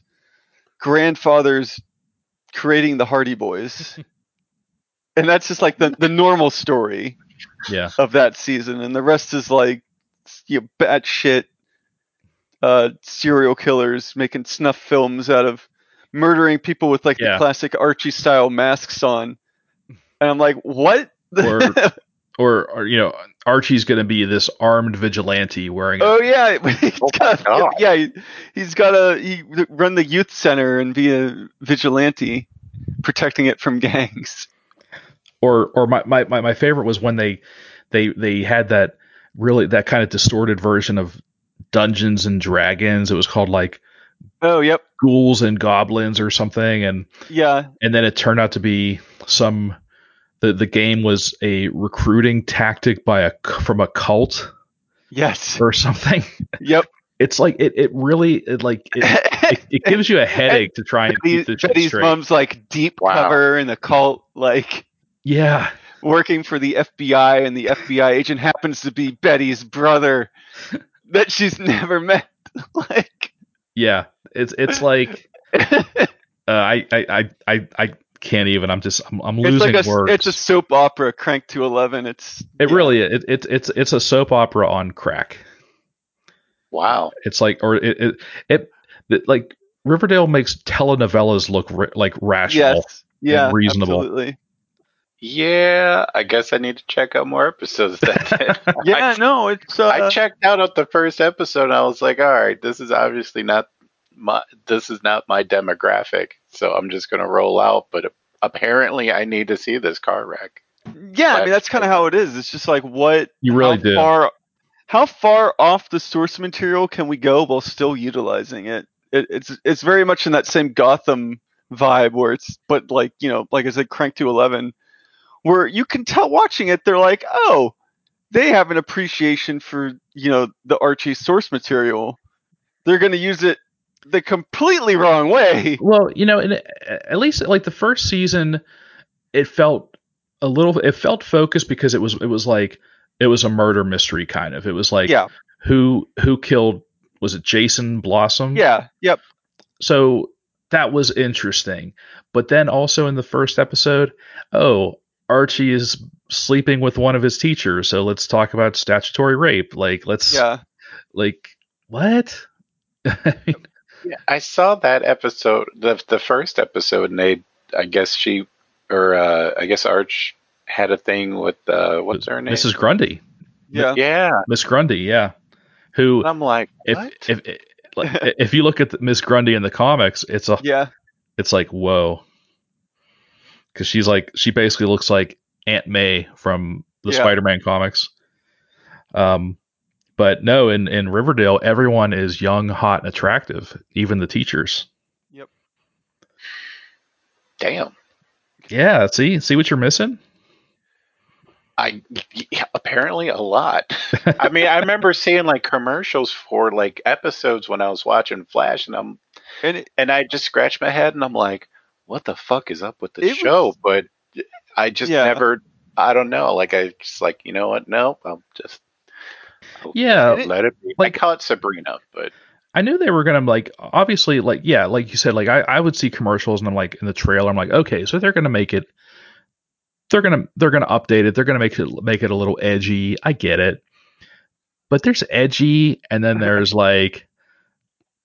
grandfather's creating the hardy boys [LAUGHS] and that's just like the, the normal story Yeah. of that season and the rest is like you know batshit uh serial killers making snuff films out of murdering people with like Yeah. the classic archie style masks on and i'm like what [LAUGHS] Or- Or, or you know, Archie's going to be this armed vigilante wearing. A, Oh yeah, [LAUGHS] he's Oh got, yeah, he, he's got to he run the youth center and be a vigilante, protecting it from [LAUGHS] gangs. or or my, my, my, my favorite was when they they they had that really that kind of distorted version of Dungeons and Dragons. It was called like Oh yep, Ghouls and Goblins or something, and yeah, and then it turned out to be some the the game was a recruiting tactic by a from a cult yes, or something. [LAUGHS] yep. It's like it, it really it like it, it, it [LAUGHS] gives you a headache to try and keep Betty's, this shit Betty's straight. mom's like deep Wow. cover in the cult, like Yeah, working for the FBI, and the FBI agent happens to be Betty's brother that she's never met. [LAUGHS] like, yeah. It's it's like [LAUGHS] uh, I, I I I I can't even. I'm just I'm, I'm it's losing like a words. it's a soap opera cranked to eleven. It's it yeah. really it, it it's it's a soap opera on crack. Wow. It's like or it it, it, it like Riverdale makes telenovelas look ri- like rational. yes, yeah, reasonable. absolutely. Yeah, I guess I need to check out more episodes. Then. [LAUGHS] [LAUGHS] Yeah, no, it's uh, I checked out at the first episode. and I was like, all right, this is obviously not my this is not my demographic, so I'm just gonna roll out. But apparently, I need to see this car wreck. yeah. I mean, that's kind of how it is. It's just like what You really how do. Far, how far off the source material can we go while still utilizing it? it? It's it's very much in that same Gotham vibe where it's but like you know like I said, crank to eleven, where you can tell watching it they're like oh they have an appreciation for you know the Archie source material. They're going to use it the completely wrong way. [LAUGHS] Well, you know, and uh, at least like the first season, it felt a little. It felt focused because it was it was like it was a murder mystery kind of. It was like yeah, who who killed was it Jason Blossom? yeah, yep. So that was interesting. But then also in the first episode, oh, Archie is sleeping with one of his teachers, so let's talk about statutory rape. Like let's Yeah. like what? I [LAUGHS] Yeah, I saw that episode, the the first episode, and they, I guess she or uh, I guess Arch had a thing with uh, what's her name? Mrs. Grundy, Yeah. Yeah, Miss Grundy, yeah. Who, and I'm like, if what? if like, [LAUGHS] if you look at Miss Grundy in the comics, it's a Yeah. it's like whoa, because she's like she basically looks like Aunt May from the Yeah. Spider-Man comics. Um, but no, in in Riverdale, everyone is young, hot, and attractive, even the teachers. Yep. Damn. Yeah, see, see what you're missing. I yeah, apparently a lot. [LAUGHS] I mean, I remember seeing like commercials for like episodes when I was watching Flash, and I'm And it, and I just scratched my head, and I'm like, what the fuck is up with the It show? was- But I just Yeah. never. I don't know. Like I just like you know what? No, I'm just Yeah, let it, let it be. like- I call it Sabrina, but I knew they were gonna like obviously like yeah, like you said, like I, I would see commercials and I'm like in the trailer, I'm like, okay, so they're gonna make it they're gonna they're gonna update it, they're gonna make it make it a little edgy. I get it. But there's edgy and then [LAUGHS] there's like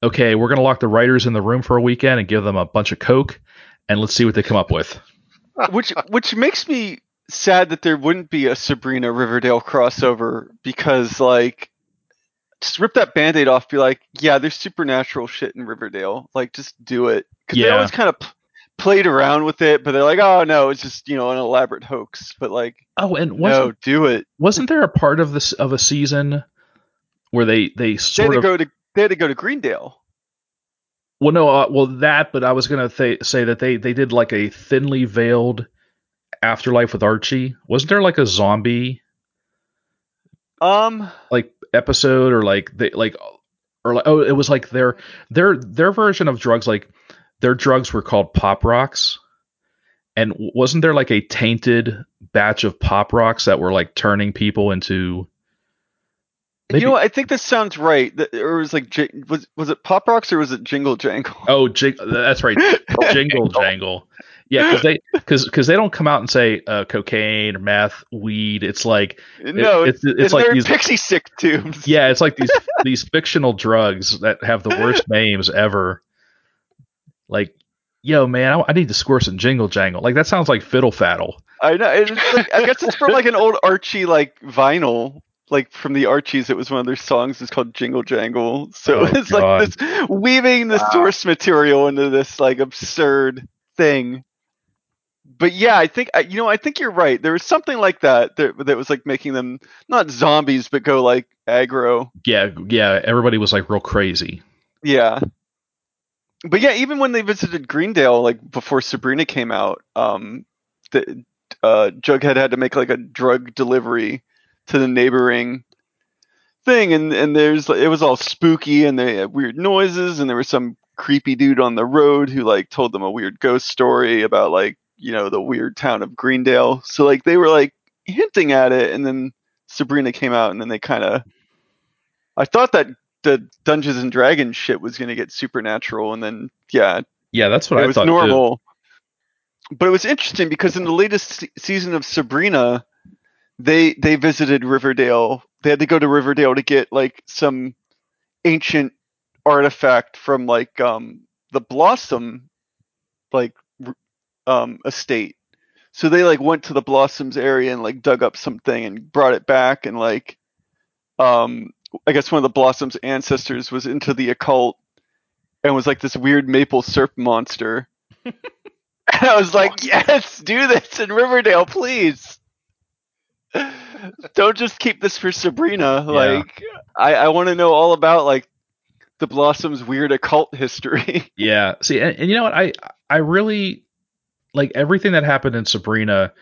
okay, we're gonna lock the writers in the room for a weekend and give them a bunch of coke and let's see what they come up with. which which makes me sad that there wouldn't be a Sabrina Riverdale crossover because like just rip that band-aid off be like yeah there's supernatural shit in Riverdale. Like just do it. Because they always kind of p- played around with it but they're like oh no it's just you know an elaborate hoax. But like Oh, and no do it. wasn't there a part of this of a season where they they they had sort to of go to they had to go to Greendale Well, no, uh, well that, but I was gonna th- say that they they did like a thinly veiled afterlife with Archie. Wasn't there like a zombie um like episode or like they like or like oh it was like their their their version of drugs like their drugs were called pop rocks, and wasn't there like a tainted batch of pop rocks that were like turning people into Maybe- you know what? I think this sounds right. Or it was like was was it Pop Rocks or was it Jingle Jangle? [LAUGHS] Oh jing- that's right. [LAUGHS] Jingle jangle. Yeah because they because because they don't come out and say uh, cocaine or meth weed. It's like no it's- it's it's like these- pixie stick tubes yeah it's like these [LAUGHS] these fictional drugs that have the worst names ever. Like yo man I, I need to score some jingle jangle. Like that sounds like fiddle faddle. I know. Like, I guess it's from like an old Archie like vinyl, like from the Archies. It was one of their songs. It's called Jingle Jangle. So Oh, [LAUGHS] it's God. like this weaving the Wow. source material into this like absurd thing. But yeah, I think you know. I think you're right. There was something like that that, that was like making them not zombies, but go like aggro. yeah yeah everybody was like real crazy Yeah. But yeah, even when they visited Greendale, like before Sabrina came out, um, the uh, Jughead had to make like a drug delivery to the neighboring thing, and and there's it was all spooky, and they had weird noises, and there was some creepy dude on the road who like told them a weird ghost story about like you know the weird town of Greendale. So like they were like hinting at it, and then Sabrina came out, and then they kind of. I thought that the Dungeons and Dragons shit was gonna get supernatural, and then yeah, yeah that's what it i was thought too. normal. But it was interesting because in the latest se- season of Sabrina, they they visited Riverdale. They had to go to Riverdale to get like some ancient artifact from like um the Blossom like um estate. So they like went to the Blossoms area and like dug up something and brought it back and like um I guess one of the Blossoms ancestors was into the occult and was like this weird maple syrup monster. [LAUGHS] and I was like, yes, do this in Riverdale, please. Don't just keep this for Sabrina. Like, I, I want to know all about like the Blossoms' weird occult history. [LAUGHS] Yeah. See, and, and you know what? I I really like everything that happened in Sabrina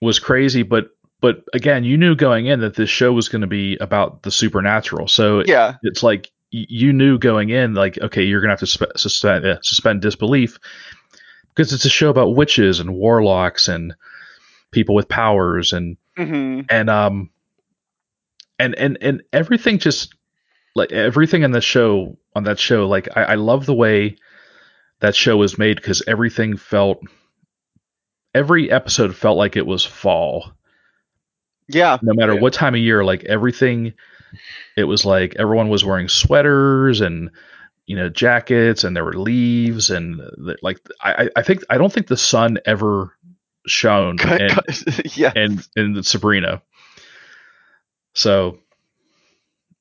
was crazy, but but again, you knew going in that this show was going to be about the supernatural. So yeah, it's like you knew going in, like, okay, you're gonna have to spe- suspend uh, suspend disbelief because it's a show about witches and warlocks and people with powers and hmm and um and and and everything just like everything in the show on that show like i, I love the way that show was made because everything felt every episode felt like it was fall. Yeah, no matter Yeah. what time of year like everything it was like everyone was wearing sweaters and you know jackets and there were leaves and the, like I, I I think i don't think the sun ever shown in, [LAUGHS] yeah. and in Sabrina. So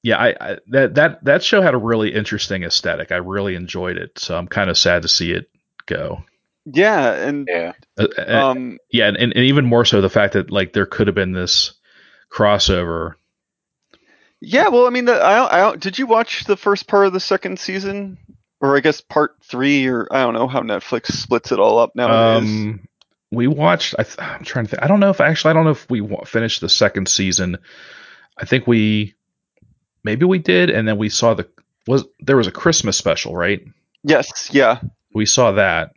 yeah, I, I that that that show had a really interesting aesthetic. I really enjoyed it. So I'm kind of sad to see it go. Yeah, and Yeah. Uh, uh, um, yeah, and, and even more so the fact that like there could have been this crossover. yeah. Well, I mean, the, I, I did you watch the first part of the second season, or I guess part three, or I don't know how Netflix splits it all up nowadays. Um, we watched. I th- I'm trying to think. I don't know if actually I don't know if we finished the second season. I think we maybe we did, and then we saw the was there was a Christmas special, right? yes, yeah, We saw that.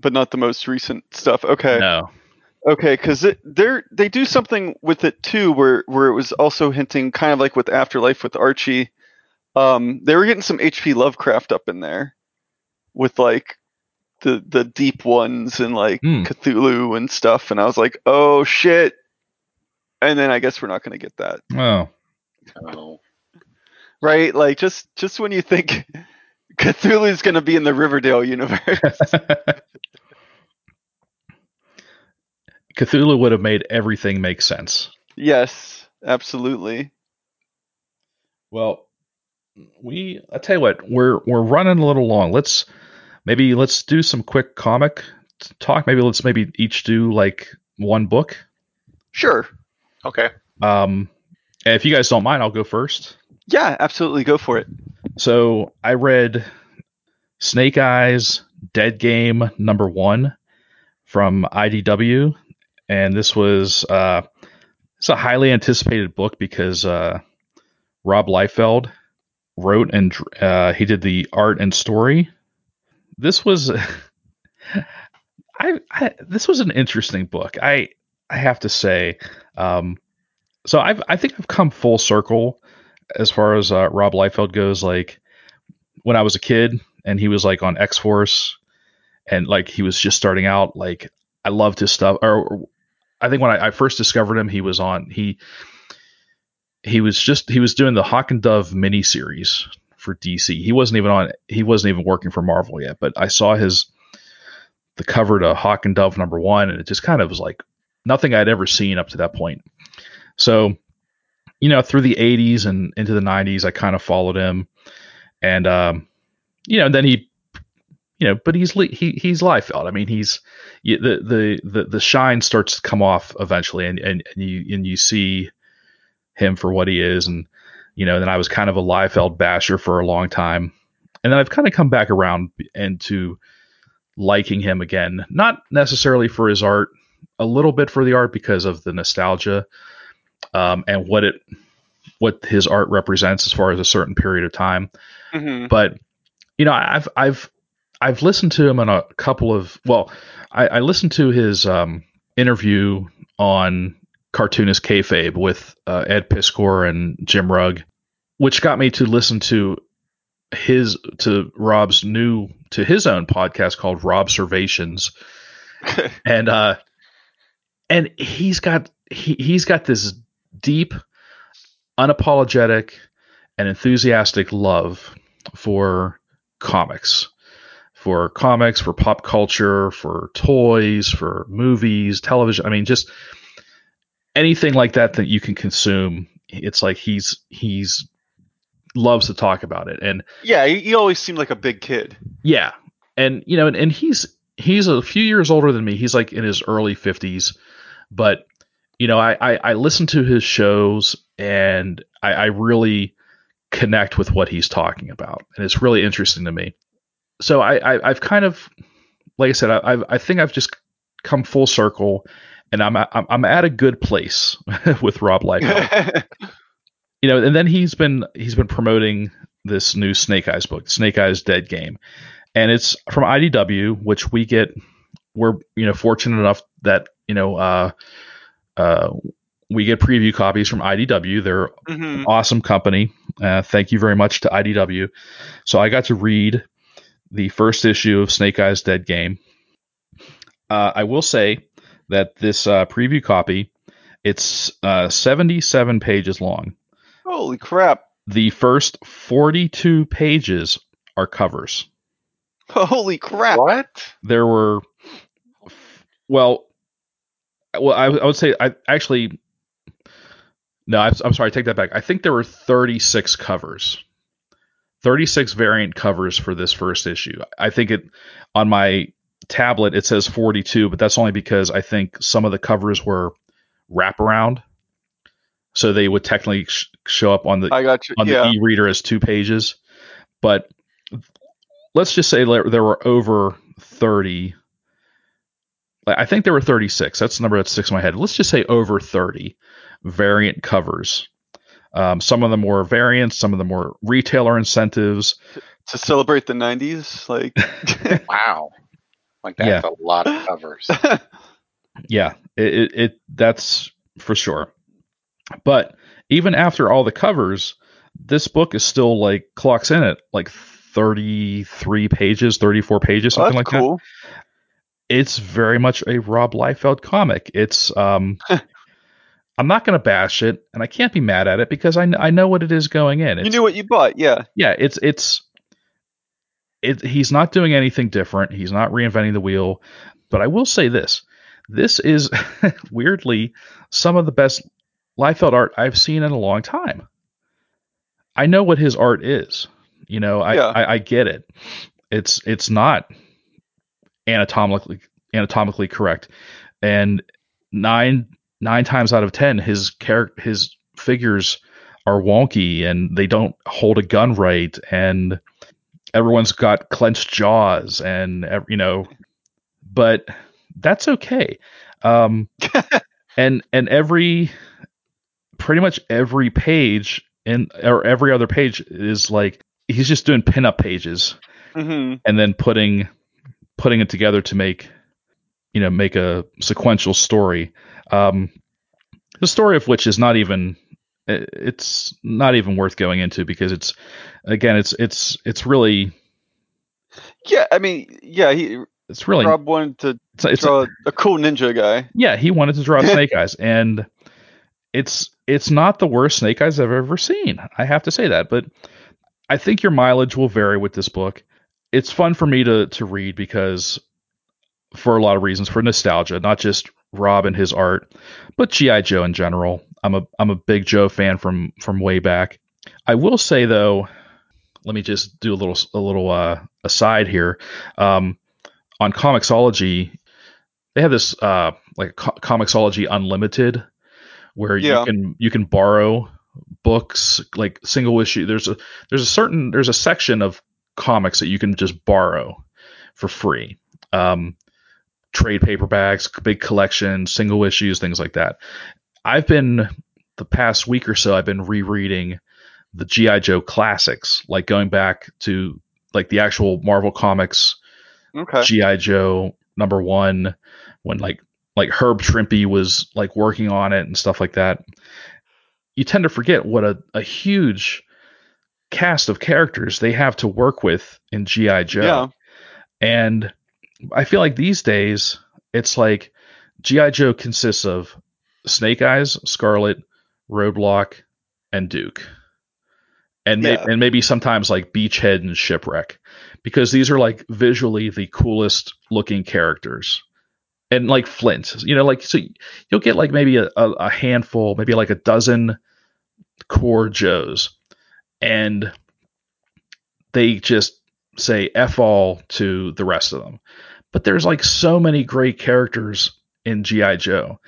but not the most recent stuff. Okay. No. Okay, because they're they do something with it too, where where it was also hinting, kind of like with Afterlife with Archie. Um, they were getting some H.P. Lovecraft up in there, with like the the deep ones and like Hmm. Cthulhu and stuff, and I was like, oh shit. And then I guess we're not gonna get that, Oh. Oh. right? Like just just when you think [LAUGHS] Cthulhu's gonna be in the Riverdale universe, [LAUGHS] Cthulhu would have made everything make sense. yes, absolutely. Well, we I tell you what, we're we're running a little long. Let's maybe let's do some quick comic talk. Maybe let's maybe each do like one book. Sure. Okay. Um, if you guys don't mind, I'll go first. Yeah, absolutely. Go for it. So I read Snake Eyes Dead Game number one from IDW, and this was uh, it's a highly anticipated book because uh, Rob Liefeld wrote and uh, he did the art and story. This was [LAUGHS] I, I this was an interesting book. I I have to say, um, so I've I think I've come full circle as far as uh, Rob Liefeld goes. Like when I was a kid and he was like on X Force and like he was just starting out, like I loved his stuff. Or, or I think when I, I first discovered him, he was on he he was just he was doing the Hawk and Dove miniseries for DC. He wasn't even on he wasn't even working for Marvel yet, but I saw his the cover to Hawk and Dove number one, and it just kind of was like nothing I'd ever seen up to that point. So, you know, through the 80s and into the 90s, I kind of followed him, and um, you know, then he, you know, but he's he he's Liefeld. I mean, he's the, the the the shine starts to come off eventually, and and, and you and you see him for what he is, and you know, then I was kind of a Liefeld basher for a long time, and then I've kind of come back around into liking him again, not necessarily for his art, a little bit for the art because of the nostalgia um, and what it what his art represents as far as a certain period of time. hmm But you know, I've I've I've listened to him on a couple of well, I, I listened to his um, interview on cartoonist kayfabe with uh, Ed Piskor and Jim Rugg, which got me to listen to his to Rob's new to his own podcast called Rob Robservations. [LAUGHS] And uh and he's got he, he's got this deep unapologetic and enthusiastic love for comics. For comics for pop culture for toys for movies television i mean just anything like that that you can consume it's like he's he's loves to talk about it and Yeah, he, he always seemed like a big kid. yeah, and you know, and, and he's he's a few years older than me. He's like in his early fifties, but you know, I, I I listen to his shows and I, I really connect with what he's talking about, and it's really interesting to me. So I, I I've kind of, like I said, I I've, I think I've just come full circle, and I'm I'm, I'm at a good place [LAUGHS] with Rob Liefeld [LAUGHS] you know, and then he's been he's been promoting this new Snake Eyes book, Snake Eyes Dead Game, and it's from IDW, which we get. We're you know fortunate enough that you know uh, uh, we get preview copies from IDW. They're hmm awesome company. Uh, thank you very much to IDW. So I got to read the first issue of Snake Eyes Dead Game. Uh, I will say that this uh, preview copy, it's uh, 77 pages long. Holy crap! The first 42 pages are covers. Holy crap! What? There were Well, well, I, I would say I actually no, I'm, I'm sorry, I take that back. I think there were 36 covers, 36 variant covers for this first issue. I think it on my tablet it says 42, but that's only because I think some of the covers were wraparound, so they would technically sh- show up on the I got you. on yeah. the e-reader as two pages. But let's just say there there were over 30. I think there were 36. That's the number that sticks in my head. Let's just say over 30 variant covers. Um, some of them were variants, some of them were retailer incentives. to celebrate the 90s like [LAUGHS] [LAUGHS] Wow. Like that's a lot of covers. [LAUGHS] Yeah, it, it, it that's for sure. But even after all the covers, this book is still like clocks in it like 33 pages, 34 pages, Well, something that's like cool that. It's very much a Rob Liefeld comic. It's um [LAUGHS] I'm not going to bash it and I can't be mad at it because I, kn- I know what it is going in. you knew what you bought yeah yeah, it's it's it he's not doing anything different. He's not reinventing the wheel. But I will say this. This is [LAUGHS] weirdly some of the best Liefeld art I've seen in a long time. I know what his art is. You know, I, Yeah. I, I get it. It's it's not anatomically anatomically correct. And nine nine times out of ten his character his figures are wonky and they don't hold a gun right and everyone's got clenched jaws and you know but that's okay. Um [LAUGHS] and and every pretty much every page in or every other page is like he's just doing pinup pages hmm and then putting putting it together to make you know make a sequential story. Um the story of which is not even it's not even worth going into because it's again it's it's it's really yeah i mean yeah he it's really rob wanted to it's, it's draw a cool ninja guy. Yeah he wanted to draw [LAUGHS] snake eyes and it's it's not the worst snake eyes i've ever seen i have to say that but i think your mileage will vary with this book. It's fun for me to to read because for a lot of reasons for nostalgia not just rob and his art but gi joe in general i'm a i'm a big joe fan from from way back. I will say though let me just do a little a little uh aside here. Um on comiXology they have this uh like Co- comiXology unlimited where Yeah. you can you can borrow books like single issue. There's a there's a certain there's a section of comics that you can just borrow for free. Um trade paperbacks big collections single issues things like that i've been the past week or so i've been rereading the gi joe classics like going back to like the actual marvel comics okay. GI Joe number one when like like Herb Trimpe was like working on it and stuff like that. You tend to forget what a, a huge cast of characters they have to work with in GI Joe. yeah. And I feel like these days it's like GI Joe consists of Snake Eyes, Scarlett, Roadblock, and Duke. And, may- Yeah. and maybe sometimes like Beachhead and Shipwreck because these are like visually the coolest looking characters. And like Flint, you know, like so you'll get like maybe a, a, a handful, maybe like a dozen core Joes, and they just say F all to the rest of them. But there's like so many great characters in G.I. Joe.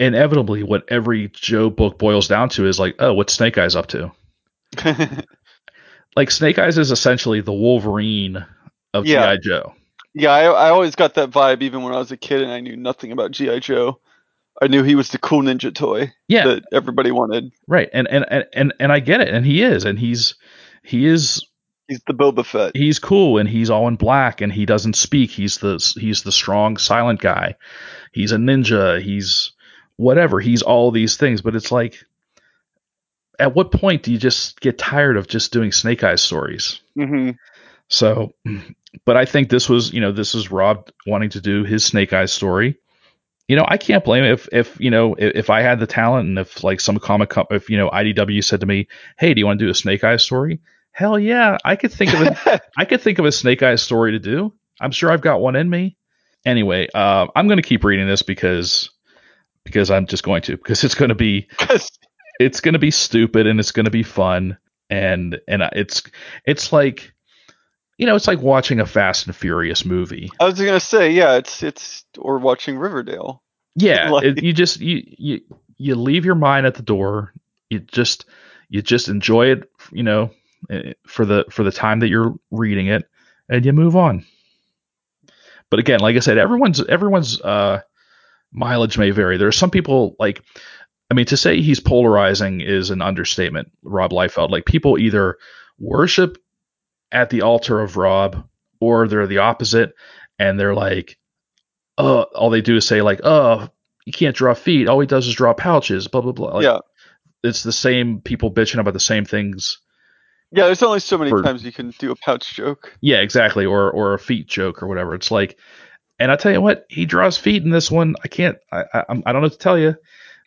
Inevitably, what every Joe book boils down to is like, oh, what's Snake Eyes up to? [LAUGHS] Like Snake Eyes is essentially the Wolverine of Yeah. G.I. Joe. yeah I, I always got that vibe even when i was a kid and i knew nothing about gi joe i knew he was the cool ninja toy Yeah, that everybody wanted right. And, and and and and I get it, and he is, and he's he is he's the boba fett he's cool, and he's all in black, and he doesn't speak. He's the he's the strong, silent guy. He's a ninja. He's whatever. He's all these things, but it's like, at what point do you just get tired of just doing Snake Eyes stories? hmm So, but I think this was, you know, this is Rob wanting to do his Snake Eyes story. You know, I can't blame if, if you know, if, if I had the talent and if like some comic, co- if you know, IDW said to me, "Hey, do you want to do a Snake Eyes story?" Hell yeah, I could think of a, [LAUGHS] I could think of a Snake Eyes story to do. I'm sure I've got one in me. anyway, uh, I'm going to keep reading this because because I'm just going to because it's going to be it's going to be stupid and it's going to be fun and and it's it's like you know it's like watching a Fast and Furious movie. I was gonna say, yeah, it's it's or watching Riverdale. Yeah, Like- [LAUGHS] it, you just you you you leave your mind at the door. You just you just enjoy it, you know, eh, for the for the time that you're reading it, and you move on. But again, like I said, everyone's everyone's uh, mileage may vary. There are some people like, I mean, to say he's polarizing is an understatement. Rob Liefeld, like people either worship at the altar of Rob, or they're the opposite, and they're like, oh, all they do is say like, oh, you can't draw feet. All he does is draw pouches. Blah blah blah. Like, yeah, it's the same people bitching about the same things. yeah. There's only so many For- times you can do a pouch joke. Yeah, exactly. Or or a feet joke or whatever. It's like, and I tell you what, he draws feet in this one. I can't. I I, I'm- I don't know what to tell you.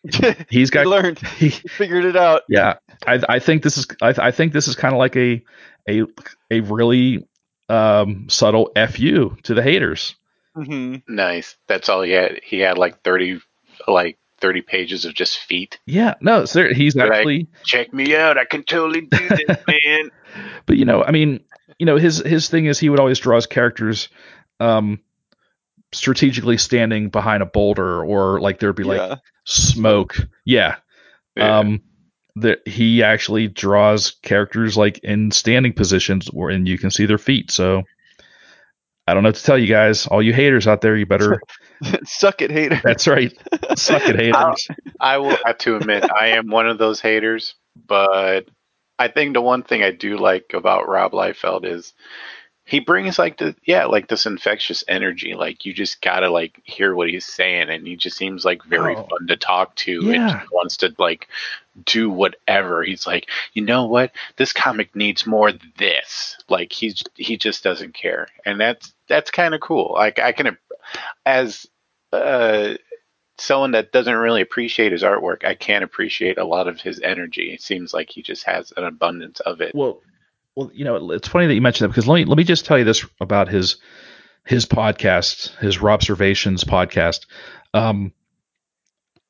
[LAUGHS] He's got. he learned. [LAUGHS] He, He figured it out. yeah, I I think this is. I I think this is kind of like a a a really um subtle fu to the haters. hmm Nice. That's all he had. He had like thirty, like thirty pages of just feet. Yeah, no, sir, he's Right. actually. Check me out. I can totally do this, [LAUGHS] man. But you know, I mean, you know, his his thing is he would always draw his characters um strategically standing behind a boulder or like there'd be like yeah. smoke. Yeah. Yeah. Um that he actually draws characters like in standing positions where and you can see their feet. So I don't know what to tell you guys. All you haters out there, you better [LAUGHS] Suck it, hater. that's right. Suck it, [LAUGHS] haters. I will have to admit, I am one of those haters, but I think the one thing I do like about Rob Liefeld is he brings like the yeah, like this infectious energy. Like you just gotta like hear what he's saying, and he just seems like very Oh. fun to talk to. and Yeah. just wants to like do whatever. He's like, you know what, this comic needs more this. Like he's he just doesn't care, and that's that's kind of cool. Like I can as uh someone that doesn't really appreciate his artwork, I can't appreciate a lot of his energy. It seems like he just has an abundance of it. Well, well, you know, it's funny that you mentioned that because let me let me just tell you this about his his podcast, his Robservations podcast. Um,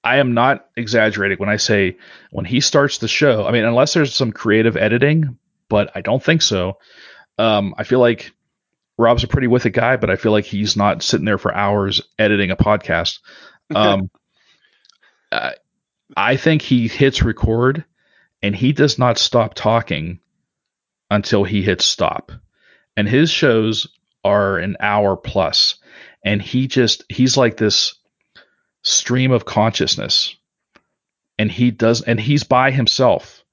I am not exaggerating when I say when he starts the show. I mean, unless there's some creative editing, but I don't think so. Um, I feel like Rob's a pretty with it guy, but I feel like he's not sitting there for hours editing a podcast. [LAUGHS] Um, uh, I think he hits record and he does not stop talking until he hits stop. And his shows are an hour plus, and he just he's like this stream of consciousness, and he does and he's by himself.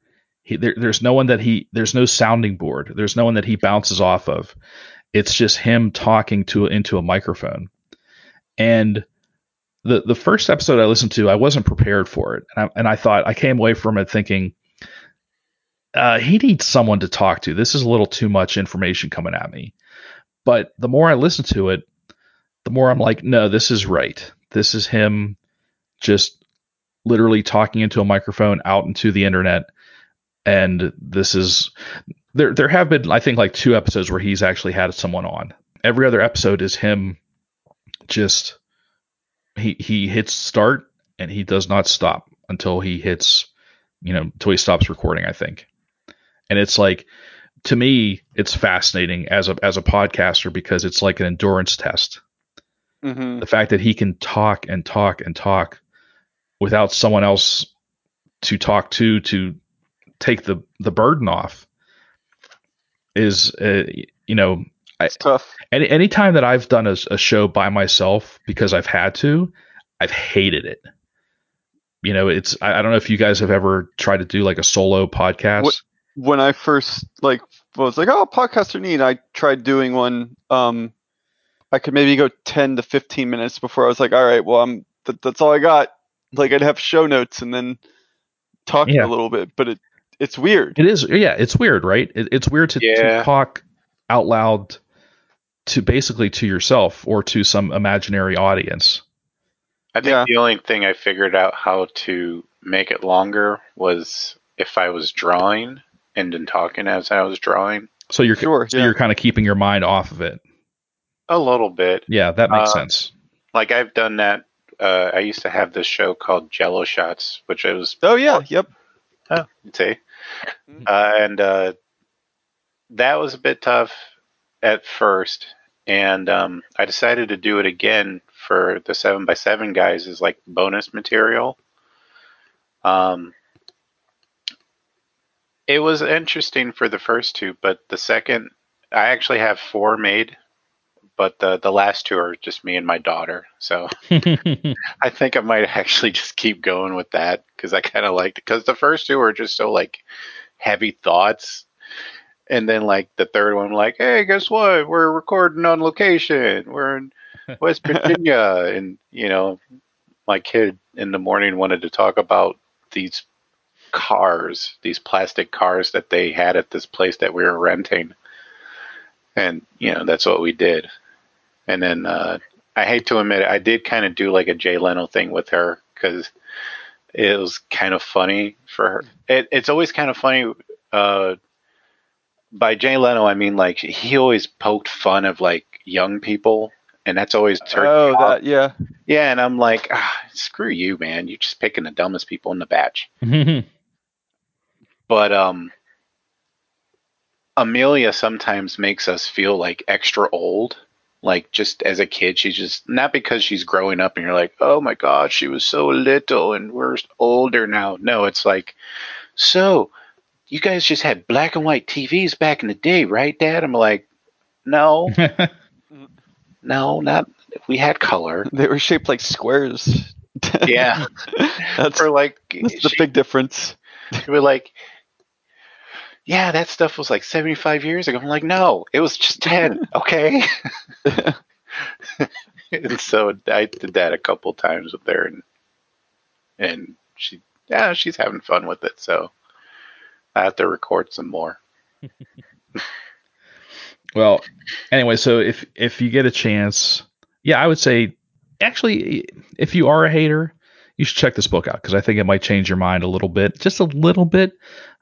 He, there, there's no one that he there's no sounding board. There's no one that he bounces off of. It's just him talking to into a microphone. And the the first episode I listened to, I wasn't prepared for it, and I, and I thought I came away from it thinking uh, he needs someone to talk to. This is a little too much information coming at me. But the more I listen to it, the more I'm like, no, this is right. This is him just literally talking into a microphone out into the internet. And this is there. There have been, I think, like two episodes where he's actually had someone on. Every other episode is him just he he hits start and he does not stop until he hits you know until he stops recording. I think and it's like to me it's fascinating as a as a podcaster because it's like an endurance test. Hmm the fact that he can talk and talk and talk without someone else to talk to to take the the burden off is uh, you know It's tough. any anytime that I've done a, a show by myself because I've had to I've hated it. You know it's I, I don't know if you guys have ever tried to do like a solo podcast. What- When I first like was like, oh, podcasts are neat. I tried doing one. Um, I could maybe go ten to fifteen minutes before I was like, all right, well, I'm that, that's all I got. Like I'd have show notes and then talk Yeah. a little bit, but it it's weird. It is, yeah, it's weird, right? It, it's weird to, to talk out loud to basically to yourself or to some imaginary audience. I think Yeah. the only thing I figured out how to make it longer was if I was drawing and then talking as I was drawing. So you're Sure, so yeah. you're kind of keeping your mind off of it. A little bit. Yeah, that makes Uh, sense. Like I've done that. Uh, I used to have this show called Jello Shots, which I was Oh yeah, yep. you'd say, Mhm. uh, and uh, that was a bit tough at first. And um, I decided to do it again for the seven by seven guys as like bonus material. Um, it was interesting for the first two, but the second, I actually have four made, but the the last two are just me and my daughter. So [LAUGHS] [LAUGHS] I think I might actually just keep going with that because I kind of liked it. Because the first two were just so like heavy thoughts, and then like the third one, like, hey, guess what? We're recording on location. We're in [LAUGHS] West Virginia, and you know, my kid in the morning wanted to talk about these cars, these plastic cars that they had at this place that we were renting, and you know, that's what we did. And then uh, I hate to admit it, I did kind of do like a Jay Leno thing with her because it was kind of funny for her. It, it's always kind of funny. Uh, by Jay Leno, I mean like he always poked fun of like young people, and that's always turned Oh, that yeah. yeah. And I'm like, ah, screw you, man. You're just picking the dumbest people in the batch. [LAUGHS] But um, Amelia sometimes makes us feel like extra old. Like just as a kid, she's just not because she's growing up and you're like, oh my god, she was so little and we're older now. No, it's like, so you guys just had black and white TVs back in the day, right, Dad? I'm like, no, [LAUGHS] no, not. We had color. They were shaped like squares. Yeah, [LAUGHS] That's, or like that's the she- big difference. We're like, yeah, that stuff was like 75 years ago. I'm like, no, it was just 10. [LAUGHS] Okay. [LAUGHS] [LAUGHS] and so I did that a couple times with her, and and she, yeah, she's having fun with it. So I have to record some more. Well, anyway, so if if you get a chance, yeah, I would say actually if you are a hater, you should check this book out because I think it might change your mind a little bit, just a little bit.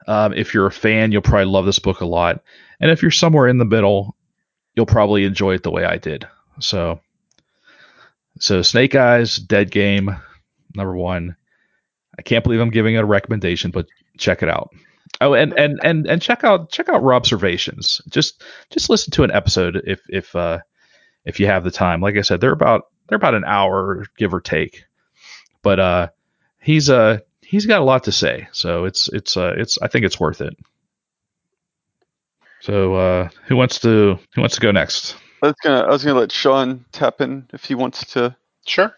Um, if you're a fan, you'll probably love this book a lot, and if you're somewhere in the middle, you'll probably enjoy it the way I did. So, so Snake Eyes, Dead Game, number one. I can't believe I'm giving it a recommendation, but check it out. Oh, and and and and check out check out Robservations. Just just listen to an episode if if uh if you have the time. Like I said, they're about they're about an hour give or take. But uh he's uh he's got a lot to say. So it's it's uh it's I think it's worth it. So uh who wants to who wants to go next? I was gonna I was gonna let Sean tap in if he wants to. Sure.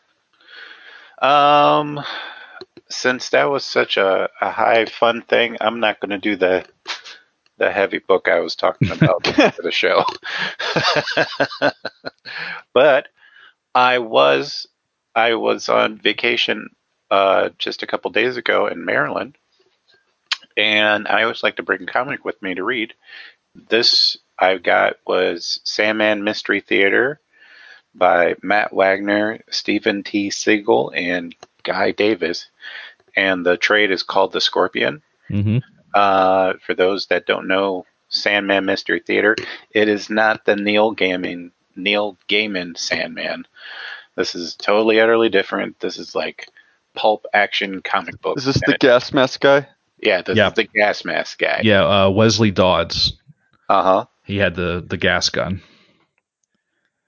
Um, since that was such a, a high fun thing, I'm not going to do the the heavy book I was talking about [LAUGHS] for the show. [LAUGHS] but I was I was on vacation uh, just a couple days ago in Maryland, and I always like to bring a comic with me to read. This I got was Sandman Mystery Theater by Matt Wagner, Steven T. Seagle, and Guy Davis. And the trade is called The Scorpion. Mm-hmm. Uh, for those that don't know Sandman Mystery Theater, it is not the Neil Gaiman Neil Gaiman Sandman. This is totally utterly different. This is like pulp action comic book. Is this the gas mask guy? yeah, this Yeah. is the gas mask guy. Yeah, uh, Wesley Dodds. Uh huh. He had the the gas gun.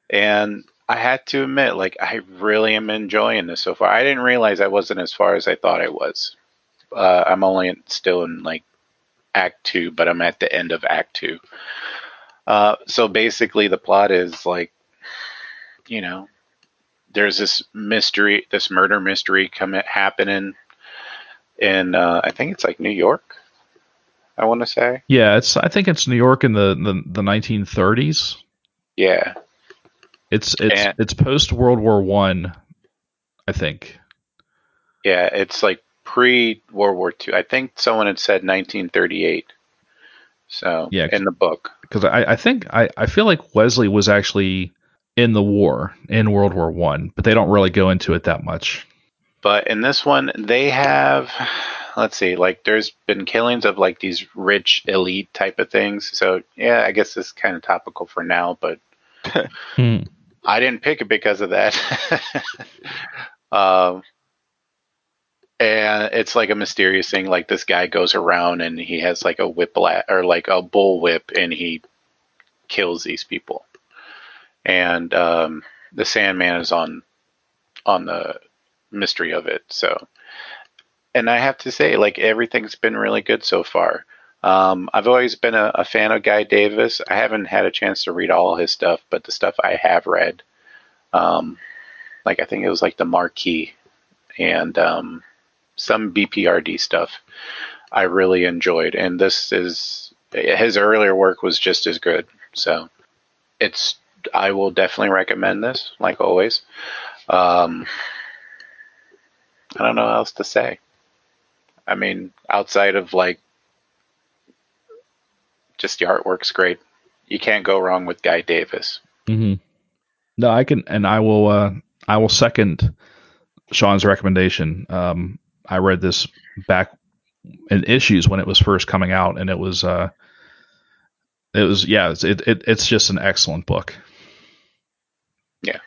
and I had to admit, like, I really am enjoying this so far. I didn't realize I wasn't as far as I thought I was. Uh, I'm only still in like Act Two, but I'm at the end of Act Two. Uh, so basically, the plot is like, you know, there's this mystery, this murder mystery coming happening in, uh, I think it's like New York. I want to say, Yeah, it's I think it's New York in the the, the 1930s. yeah, It's it's And- it's post World War One, I think. Yeah, it's like pre World War Two. I think someone had said 1938. So Yeah. in the book, because I, I think I, I feel like Wesley was actually in the war in World War One, but they don't really go into it that much. but in this one they have, let's see, like there's been killings of like these rich elite type of things. So yeah, I guess this is kind of topical for now, but [LAUGHS] Hmm. I didn't pick it because of that. [LAUGHS] um, and it's like a mysterious thing. Like this guy goes around and he has like a whip or like a bull whip, and he kills these people. And um, the Sandman is on on the mystery of it. So, and I have to say, like everything's been really good so far. Um, I've always been a, a, fan of Guy Davis. I haven't had a chance to read all his stuff, but the stuff I have read, um, like I think it was like the Marquis and um, some BPRD stuff, I really enjoyed. And this is his earlier work was just as good. So it's I will definitely recommend this, like always. Um, I don't know what else to say. I mean, outside of like just the artwork's great. You can't go wrong with Guy Davis. Mm-hmm. No, I can, and I will. Uh, I will second Sean's recommendation. Um, I read this back in issues when it was first coming out, and it was. Uh, it was yeah. It's, it, it it's just an excellent book. Yeah.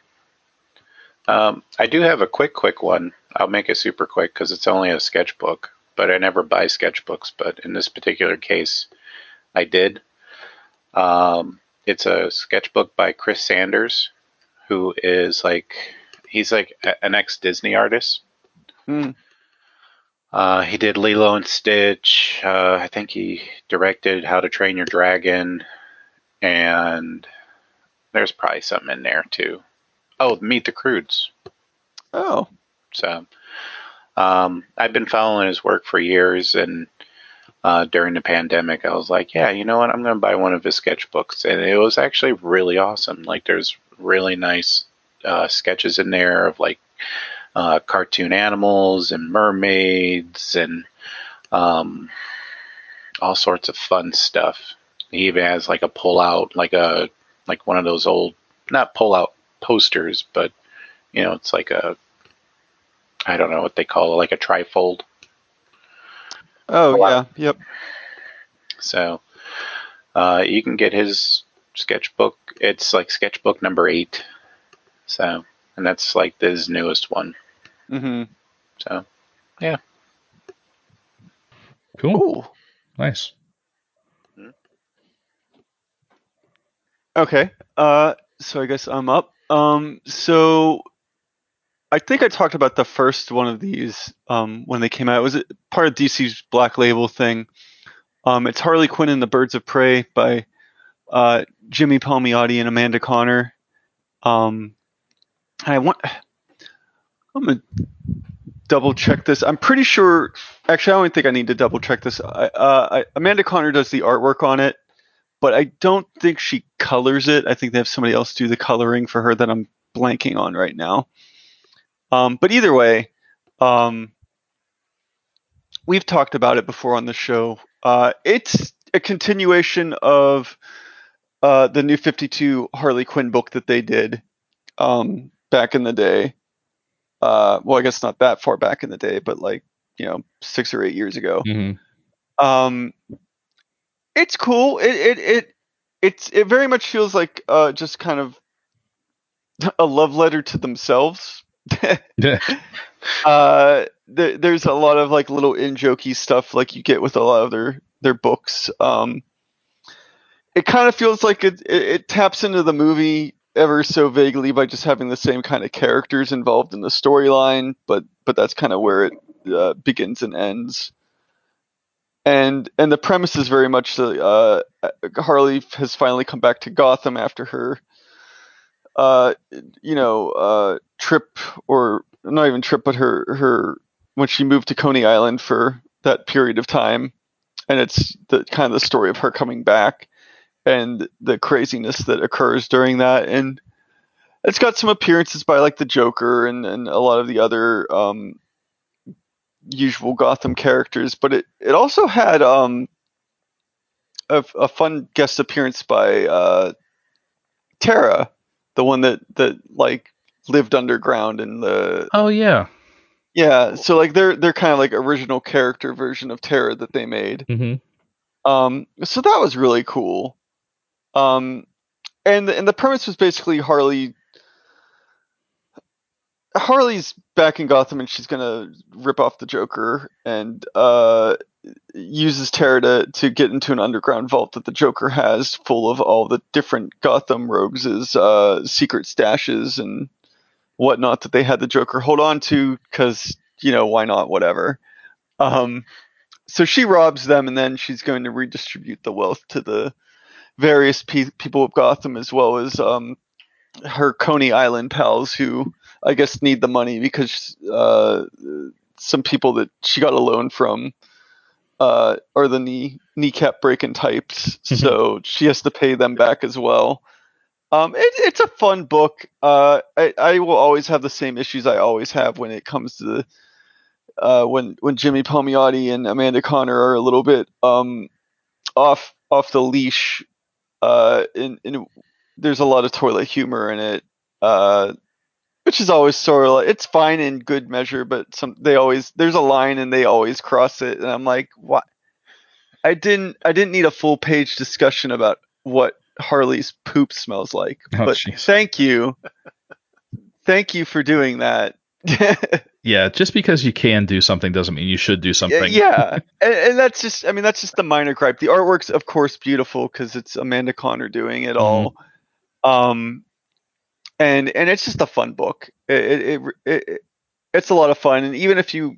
Um, I do have a quick, quick one. I'll make it super quick because it's only a sketchbook, but I never buy sketchbooks. But in this particular case, I did. Um, it's a sketchbook by Chris Sanders, who is like he's like an ex Disney artist. Hmm. Uh, he did Lilo and Stitch. Uh, I think he directed How to Train Your Dragon, and there's probably something in there too. Oh, Meet the Croods. Oh, so um, I've been following his work for years, and uh, during the pandemic, I was like, yeah, you know what? I'm going to buy one of his sketchbooks. And it was actually really awesome. Like, there's really nice uh, sketches in there of like uh, cartoon animals and mermaids and um, all sorts of fun stuff. He even has like a pull out, like a like one of those old, not pull out posters, but you know, it's like a I don't know what they call it, like a trifold. Oh yeah, yep. So uh, you can get his sketchbook. It's like sketchbook number eight. So and that's like his newest one. Mm-hmm. So yeah. Cool. Ooh. Nice. Okay. Uh, so I guess I'm up. Um, so I think I talked about the first one of these um, when they came out. It was it part of DC's Black Label thing. Um, it's Harley Quinn and the Birds of Prey by uh, Jimmy Palmiotti and Amanda Conner. Um, I want. I'm gonna double check this. I'm pretty sure. Actually, I don't think I need to double check this. I, uh, I, Amanda Conner does the artwork on it, but I don't think she colors it. I think they have somebody else do the coloring for her that I'm blanking on right now. Um, but either way, um, we've talked about it before on the show. Uh, it's a continuation of uh, the new 52 Harley Quinn book that they did um, back in the day. Uh, well, I guess not that far back in the day, but like you know, six or eight years ago. Mm-hmm. Um, it's cool. It it it it's it very much feels like uh, just kind of [LAUGHS] a love letter to themselves [LAUGHS] yeah. uh, th- there's a lot of like little in jokey stuff like you get with a lot of their their books. Um, it kind of feels like it, it, it taps into the movie ever so vaguely by just having the same kind of characters involved in the storyline, but but that's kind of where it uh, begins and ends. And and the premise is very much uh, Harley has finally come back to Gotham after her uh, you know, uh, trip or not even trip, but her her when she moved to Coney Island for that period of time, and it's the kind of the story of her coming back and the craziness that occurs during that, and it's got some appearances by like the Joker and and a lot of the other um, usual Gotham characters, but it it also had um a, a fun guest appearance by uh, Terra the one that that like lived underground in the oh yeah yeah so like they're they're kind of like original character version of Terra that they made mm-hmm. um so that was really cool um and the, and the premise was basically Harley. Harley's back in Gotham and she's gonna rip off the Joker and uh, uses Terra to, to get into an underground vault that the Joker has, full of all the different Gotham rogues' uh, secret stashes and whatnot that they had the Joker hold on to because you know why not? Whatever. Um, so she robs them and then she's going to redistribute the wealth to the various pe- people of Gotham as well as um, her Coney Island pals who I guess need the money because uh, some people that she got a loan from uh, are the knee kneecap breaking types, so she has to pay them back as well. Um, it, it's a fun book. Uh, I, I will always have the same issues I always have when it comes to the, uh, when when Jimmy Palmiotti and Amanda Conner are a little bit um, off off the leash. Uh, in, in there's a lot of toilet humor in it, uh, which is always sort of like, it's fine in good measure, but some they always there's a line and they always cross it, and I'm like, what? I didn't I didn't need a full page discussion about what Harley's poop smells like, [LAUGHS] Oh, but jeez. thank you, thank you for doing that. [LAUGHS] Yeah, just because you can do something doesn't mean you should do something. yeah. [LAUGHS] and, and that's just I mean that's just the minor gripe. The artwork's of course beautiful because it's Amanda Conner doing it all. Um, and and it's just a fun book. It, it, it, it it's a lot of fun, and even if you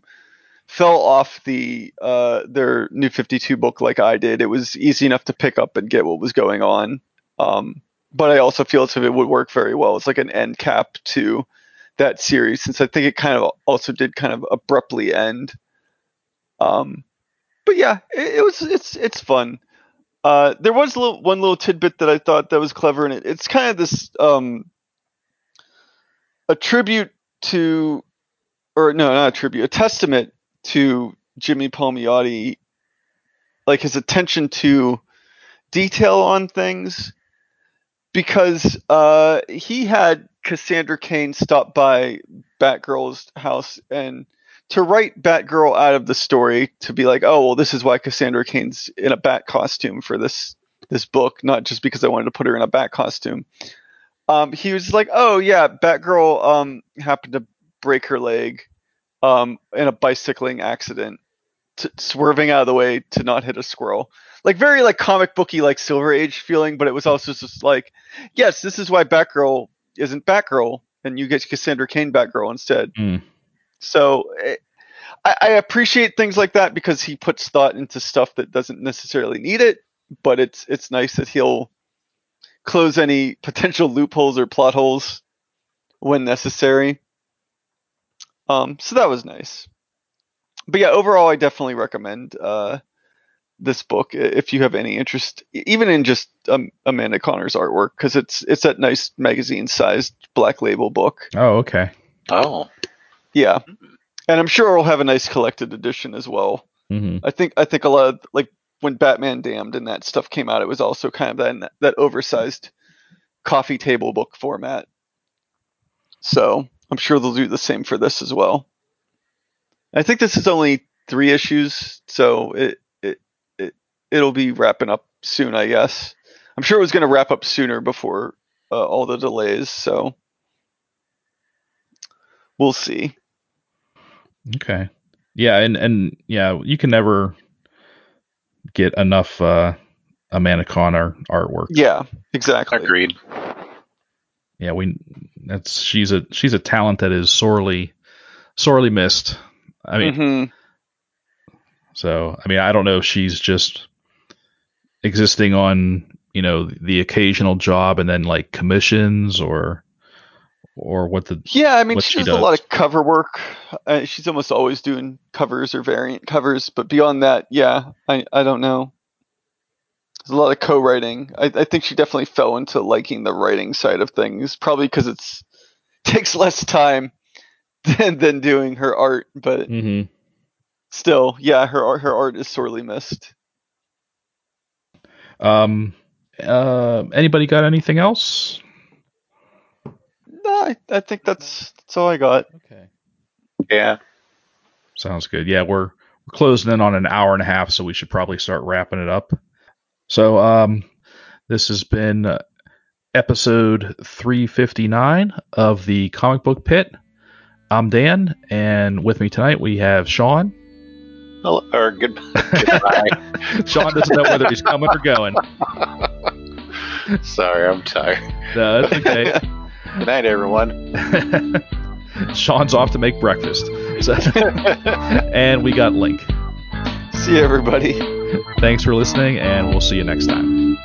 fell off the uh their new 52 book like I did, it was easy enough to pick up and get what was going on. Um, but I also feel as if it would work very well. It's like an end cap to that series, since I think it kind of also did kind of abruptly end. Um, but yeah, it, it was it's it's fun. Uh, there was little, one little tidbit that I thought that was clever, and it, it's kind of this um, a tribute to, or no, not a tribute, a testament to Jimmy Palmiotti, like his attention to detail on things, because uh, he had Cassandra Cain stop by Batgirl's house and to write Batgirl out of the story to be like, oh well, this is why Cassandra Cain's in a bat costume for this this book, not just because I wanted to put her in a bat costume. Um, he was like, oh yeah, Batgirl um happened to break her leg um in a bicycling accident, t- swerving out of the way to not hit a squirrel. Like very like comic booky like Silver Age feeling, but it was also just like, yes, this is why Batgirl isn't Batgirl, and you get Cassandra Cain Batgirl instead. Mm. So eh, I, I appreciate things like that because he puts thought into stuff that doesn't necessarily need it. But it's it's nice that he'll close any potential loopholes or plot holes when necessary. Um, so that was nice. But yeah, overall, I definitely recommend uh, this book if you have any interest, even in just um, Amanda Conner's artwork, because it's it's that nice magazine-sized black label book. Oh, okay. Oh, Yeah, and I'm sure it'll have a nice collected edition as well. hmm I think I think a lot of like when Batman Damned and that stuff came out, it was also kind of that that oversized coffee table book format. So I'm sure they'll do the same for this as well. I think this is only three issues, so it it, it it'll be wrapping up soon, I guess. I'm sure it was going to wrap up sooner before uh, all the delays, so we'll see. Okay. Yeah, and and yeah, you can never get enough uh, Amanda Conner artwork. Yeah, exactly. agreed. Yeah, we that's she's a she's a talent that is sorely sorely missed. I mean, Mhm. so I mean, I don't know if she's just existing on you know the occasional job and then like commissions or or what the Yeah, I mean, she, she does, a lot of cover work. Uh, she's almost always doing covers or variant covers, but beyond that, yeah, I, I don't know. There's a lot of co-writing. I, I think she definitely fell into liking the writing side of things, probably because it's [LAUGHS] takes less time [LAUGHS] than than doing her art. But mm-hmm. still, yeah, her art her art is sorely missed. um uh anybody got anything else? No, I, I think that's that's all I got. Okay. Yeah. Sounds good. Yeah, we're we're closing in on an hour and a half, so we should probably start wrapping it up. So, um, this has been uh, episode 359 of the Comic Book Pit. I'm Dan, and with me tonight we have Sean. Hello, or good, goodbye. [LAUGHS] Sean doesn't know whether he's coming or going. [LAUGHS] Sorry, I'm tired. No, that's okay. Good night, everyone. [LAUGHS] Sean's off to make breakfast. So, [LAUGHS] and we got Link. See you, everybody. Thanks for listening, and we'll see you next time.